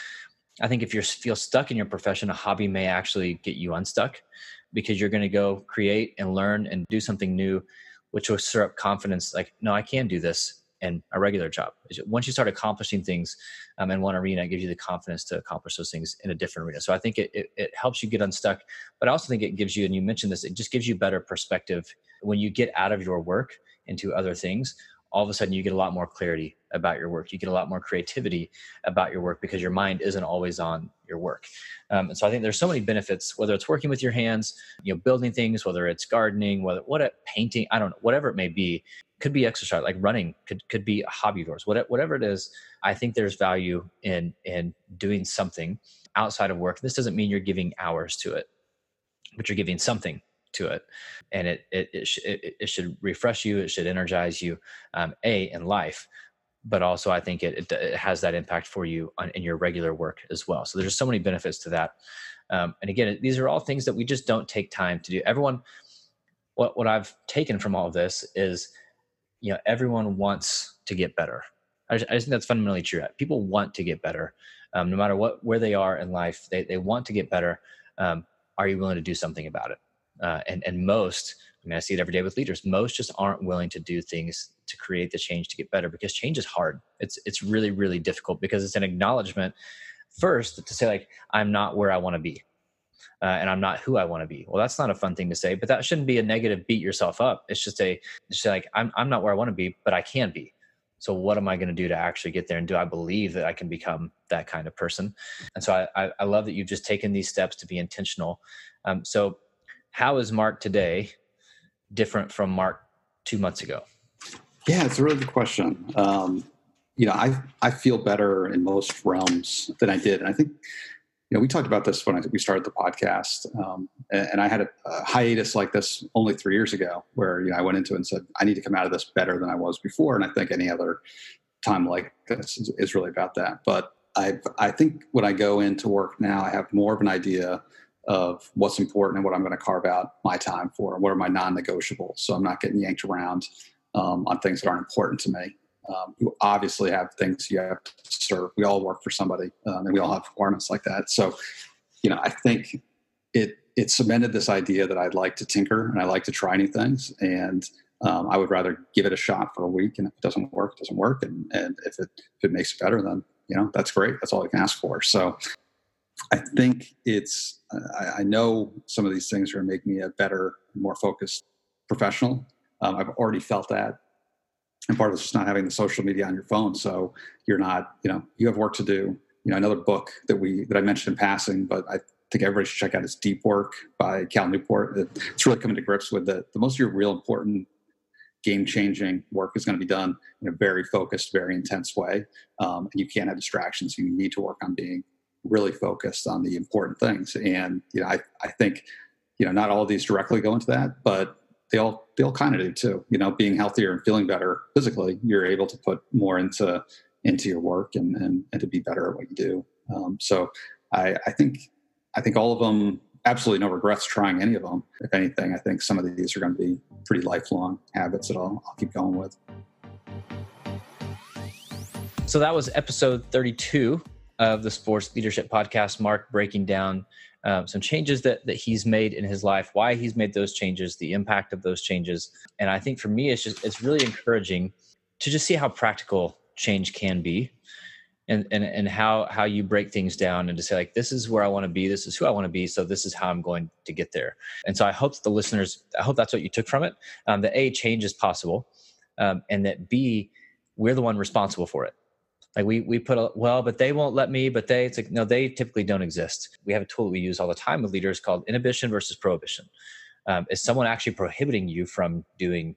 I think if you feel stuck in your profession, a hobby may actually get you unstuck because you're going to go create and learn and do something new, which will stir up confidence. Like, no, I can do this and a regular job. Once you start accomplishing things um, in one arena, it gives you the confidence to accomplish those things in a different arena. So I think it, it, it, helps you get unstuck, but I also think it gives you, and you mentioned this, it just gives you better perspective when you get out of your work into other things. All of a sudden, you get a lot more clarity about your work. You get a lot more creativity about your work because your mind isn't always on your work. Um, and so I think there's so many benefits, whether it's working with your hands, you know, building things, whether it's gardening, whether what a painting, I don't know, whatever it may be could be exercise like running could could be a hobby of yours whatever, whatever it is i think there's value in in doing something outside of work this doesn't mean you're giving hours to it but you're giving something to it and it it it, sh- it, it should refresh you it should energize you um, a in life but also i think it, it, it has that impact for you on, in your regular work as well. So there's so many benefits to that. Um, and again these are all things that we just don't take time to do. Everyone what what i've taken from all of this is you know everyone wants to get better. I just, I just think that's fundamentally true. People want to get better. Um, no matter what where they are in life they, they want to get better. Um, are you willing to do something about it uh, and and most i mean i see it every day with leaders most just aren't willing to do things to create the change to get better because change is hard it's it's really really difficult because it's an acknowledgement first to say like i'm not where i want to be uh, and I'm not who I want to be. Well, that's not a fun thing to say, but that shouldn't be a negative beat yourself up. It's just a, just like, I'm, I'm not where I want to be, but I can be. So what am I going to do to actually get there? And do I believe that I can become that kind of person? And so I, I, I love that you've just taken these steps to be intentional. Um, so how is Mark today different from Mark two months ago? Yeah, it's a really good question. Um, you know, I I feel better in most realms than I did, and I think you know, we talked about this when I, we started the podcast, um, and, and, I had a, a, hiatus like this only three years ago, where you know I went into it and said I need to come out of this better than I was before, and I think any other time like this is, is really about that. But I I think when I go into work now, I have more of an idea of what's important and what I'm going to carve out my time for, and what are my non-negotiables. So I'm not getting yanked around um, on things that aren't important to me. Um, you obviously have things you have to serve. We all work for somebody, um, and we all have requirements like that. So, you know, I think it it cemented this idea that I'd like to tinker and I like to try new things, and um, I would rather give it a shot for a week. And if it doesn't work, it doesn't work. And and if it if it makes it better, then you know that's great. That's all I can ask for. So, I think it's I, I know some of these things are going to make me a better, more focused professional. Um, I've already felt that. And part of it's just not having the social media on your phone so you're not you know you have work to do. You know another book that we that i mentioned in passing but i think everybody should check out is deep work by cal newport. It's really coming to grips with that the most of your real important game changing work is going to be done in a very focused very intense way. Um, and you can't have distractions. You need to work on being really focused on the important things and you know i, I think you know not all these directly go into that but they all they all kind of do too. You know, being healthier and feeling better physically, you're able to put more into into your work and and, and to be better at what you do. Um, so I, I think I think all of them absolutely no regrets trying any of them. If anything, I think some of these are going to be pretty lifelong habits that I'll, I'll keep going with. So that was episode 32 of the Sports Leadership Podcast. Mark breaking down um, some changes that that he's made in his life, why he's made those changes, the impact of those changes, and I think for me, it's just it's really encouraging to just see how practical change can be. and and and how how you break things down and to say like this is where I want to be, this is who I want to be, so this is how I'm going to get there. And so I hope that the listeners, I hope that's what you took from it. Um, that a change is possible, um, and that b we're the one responsible for it. Like we we put a well, but they won't let me. But they it's like no, they typically don't exist. We have a tool that we use all the time with leaders called inhibition versus prohibition. Um, is someone actually prohibiting you from doing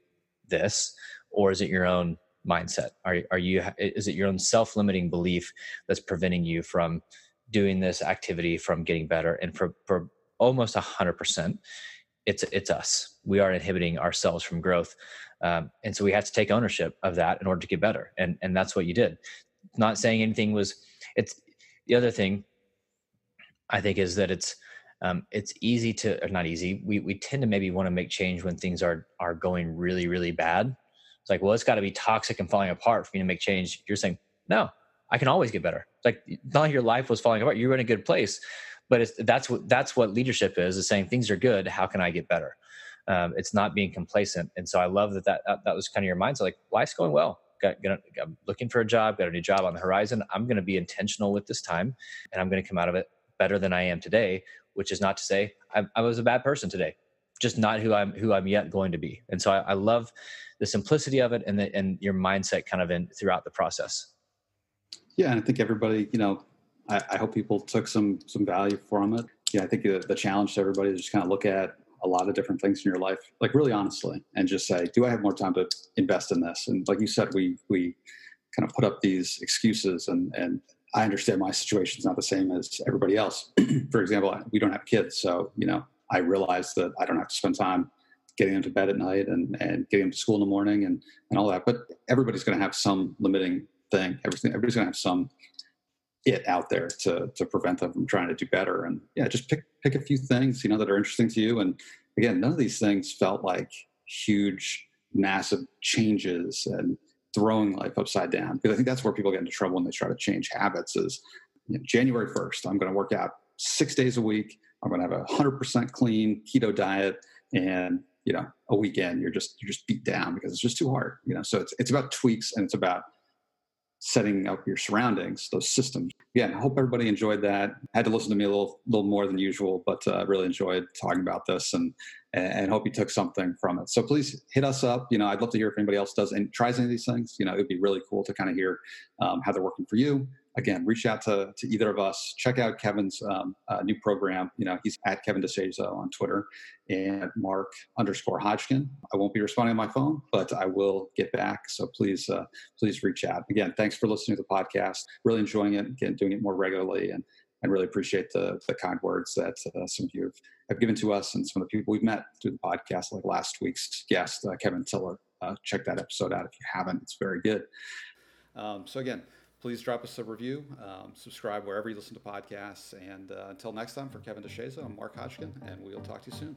this, or is it your own mindset? Are are you is it your own self-limiting belief that's preventing you from doing this activity from getting better? And for for almost a hundred percent, it's it's us. We are inhibiting ourselves from growth, um, and so we have to take ownership of that in order to get better. And and that's what you did. Not saying anything was. It's the other thing. I think is that it's um, it's easy to or not easy. We we tend to maybe want to make change when things are are going really really bad it's like, well, it's got to be toxic and falling apart for me to make change. You're saying, no, I can always get better. It's like not your life was falling apart. You were in a good place, but that's what that's what leadership is: is saying things are good. How can I get better? Um, it's not being complacent. And so I love that that that was kind of your mindset. Like life's going well. Got, I'm looking for a job. Got a new job on the horizon. I'm going to be intentional with this time, and I'm going to come out of it better than I am today. Which is not to say I, I was a bad person today just not who I'm who I'm yet going to be. And so I, I love the simplicity of it and the, and your mindset kind of in throughout the process. Yeah, and I think everybody, you know, I, I hope people took some some value from it. Yeah, I think the, the challenge to everybody is just kind of look at a lot of different things in your life, like really honestly, and just say, do I have more time to invest in this? And like you said, we we kind of put up these excuses and and I understand my situation is not the same as everybody else. <clears throat> For example, we don't have kids, so you know I realize that I don't have to spend time getting them to bed at night and, and getting them to school in the morning and, and all that. But everybody's going to have some limiting thing. Everything, everybody's going to have some it out there to, to prevent them from trying to do better. And yeah, just pick, pick a few things, you know, that are interesting to you. And again, none of these things felt like huge, massive changes and throwing life upside down. Because I think that's where people get into trouble when they try to change habits is you know, January 1st, I'm going to work out six days a week I'm going to have a hundred percent clean keto diet, and you know, a weekend you're just you're just beat down because it's just too hard. You know, so it's it's about tweaks and it's about setting up your surroundings, those systems. Again, I hope everybody enjoyed that. Had to listen to me a little little more than usual, but uh, really enjoyed talking about this and and hope you took something from it. So please hit us up. You know, I'd love to hear if anybody else does and tries any of these things. You know, it'd be really cool to kind of hear um, how they're working for you again, reach out to, to either of us. Check out Kevin's um, uh, new program. You know, he's at Kevin DeShazo on Twitter and Mark underscore Hodgkin. I won't be responding on my phone, but I will get back. So please, uh, please reach out. Again, thanks for listening to the podcast. Really enjoying it. Again, doing it more regularly and and really appreciate the, the kind words that uh, some of you have, have, given to us and some of the people we've met through the podcast, like last week's guest, uh, Kevin Tiller. Uh, check that episode out if you haven't. It's very good. Um, so again, please drop us a review, um, subscribe wherever you listen to podcasts. And uh, until next time, for Kevin DeShazo, I'm Mark Hodgkin, and we'll talk to you soon.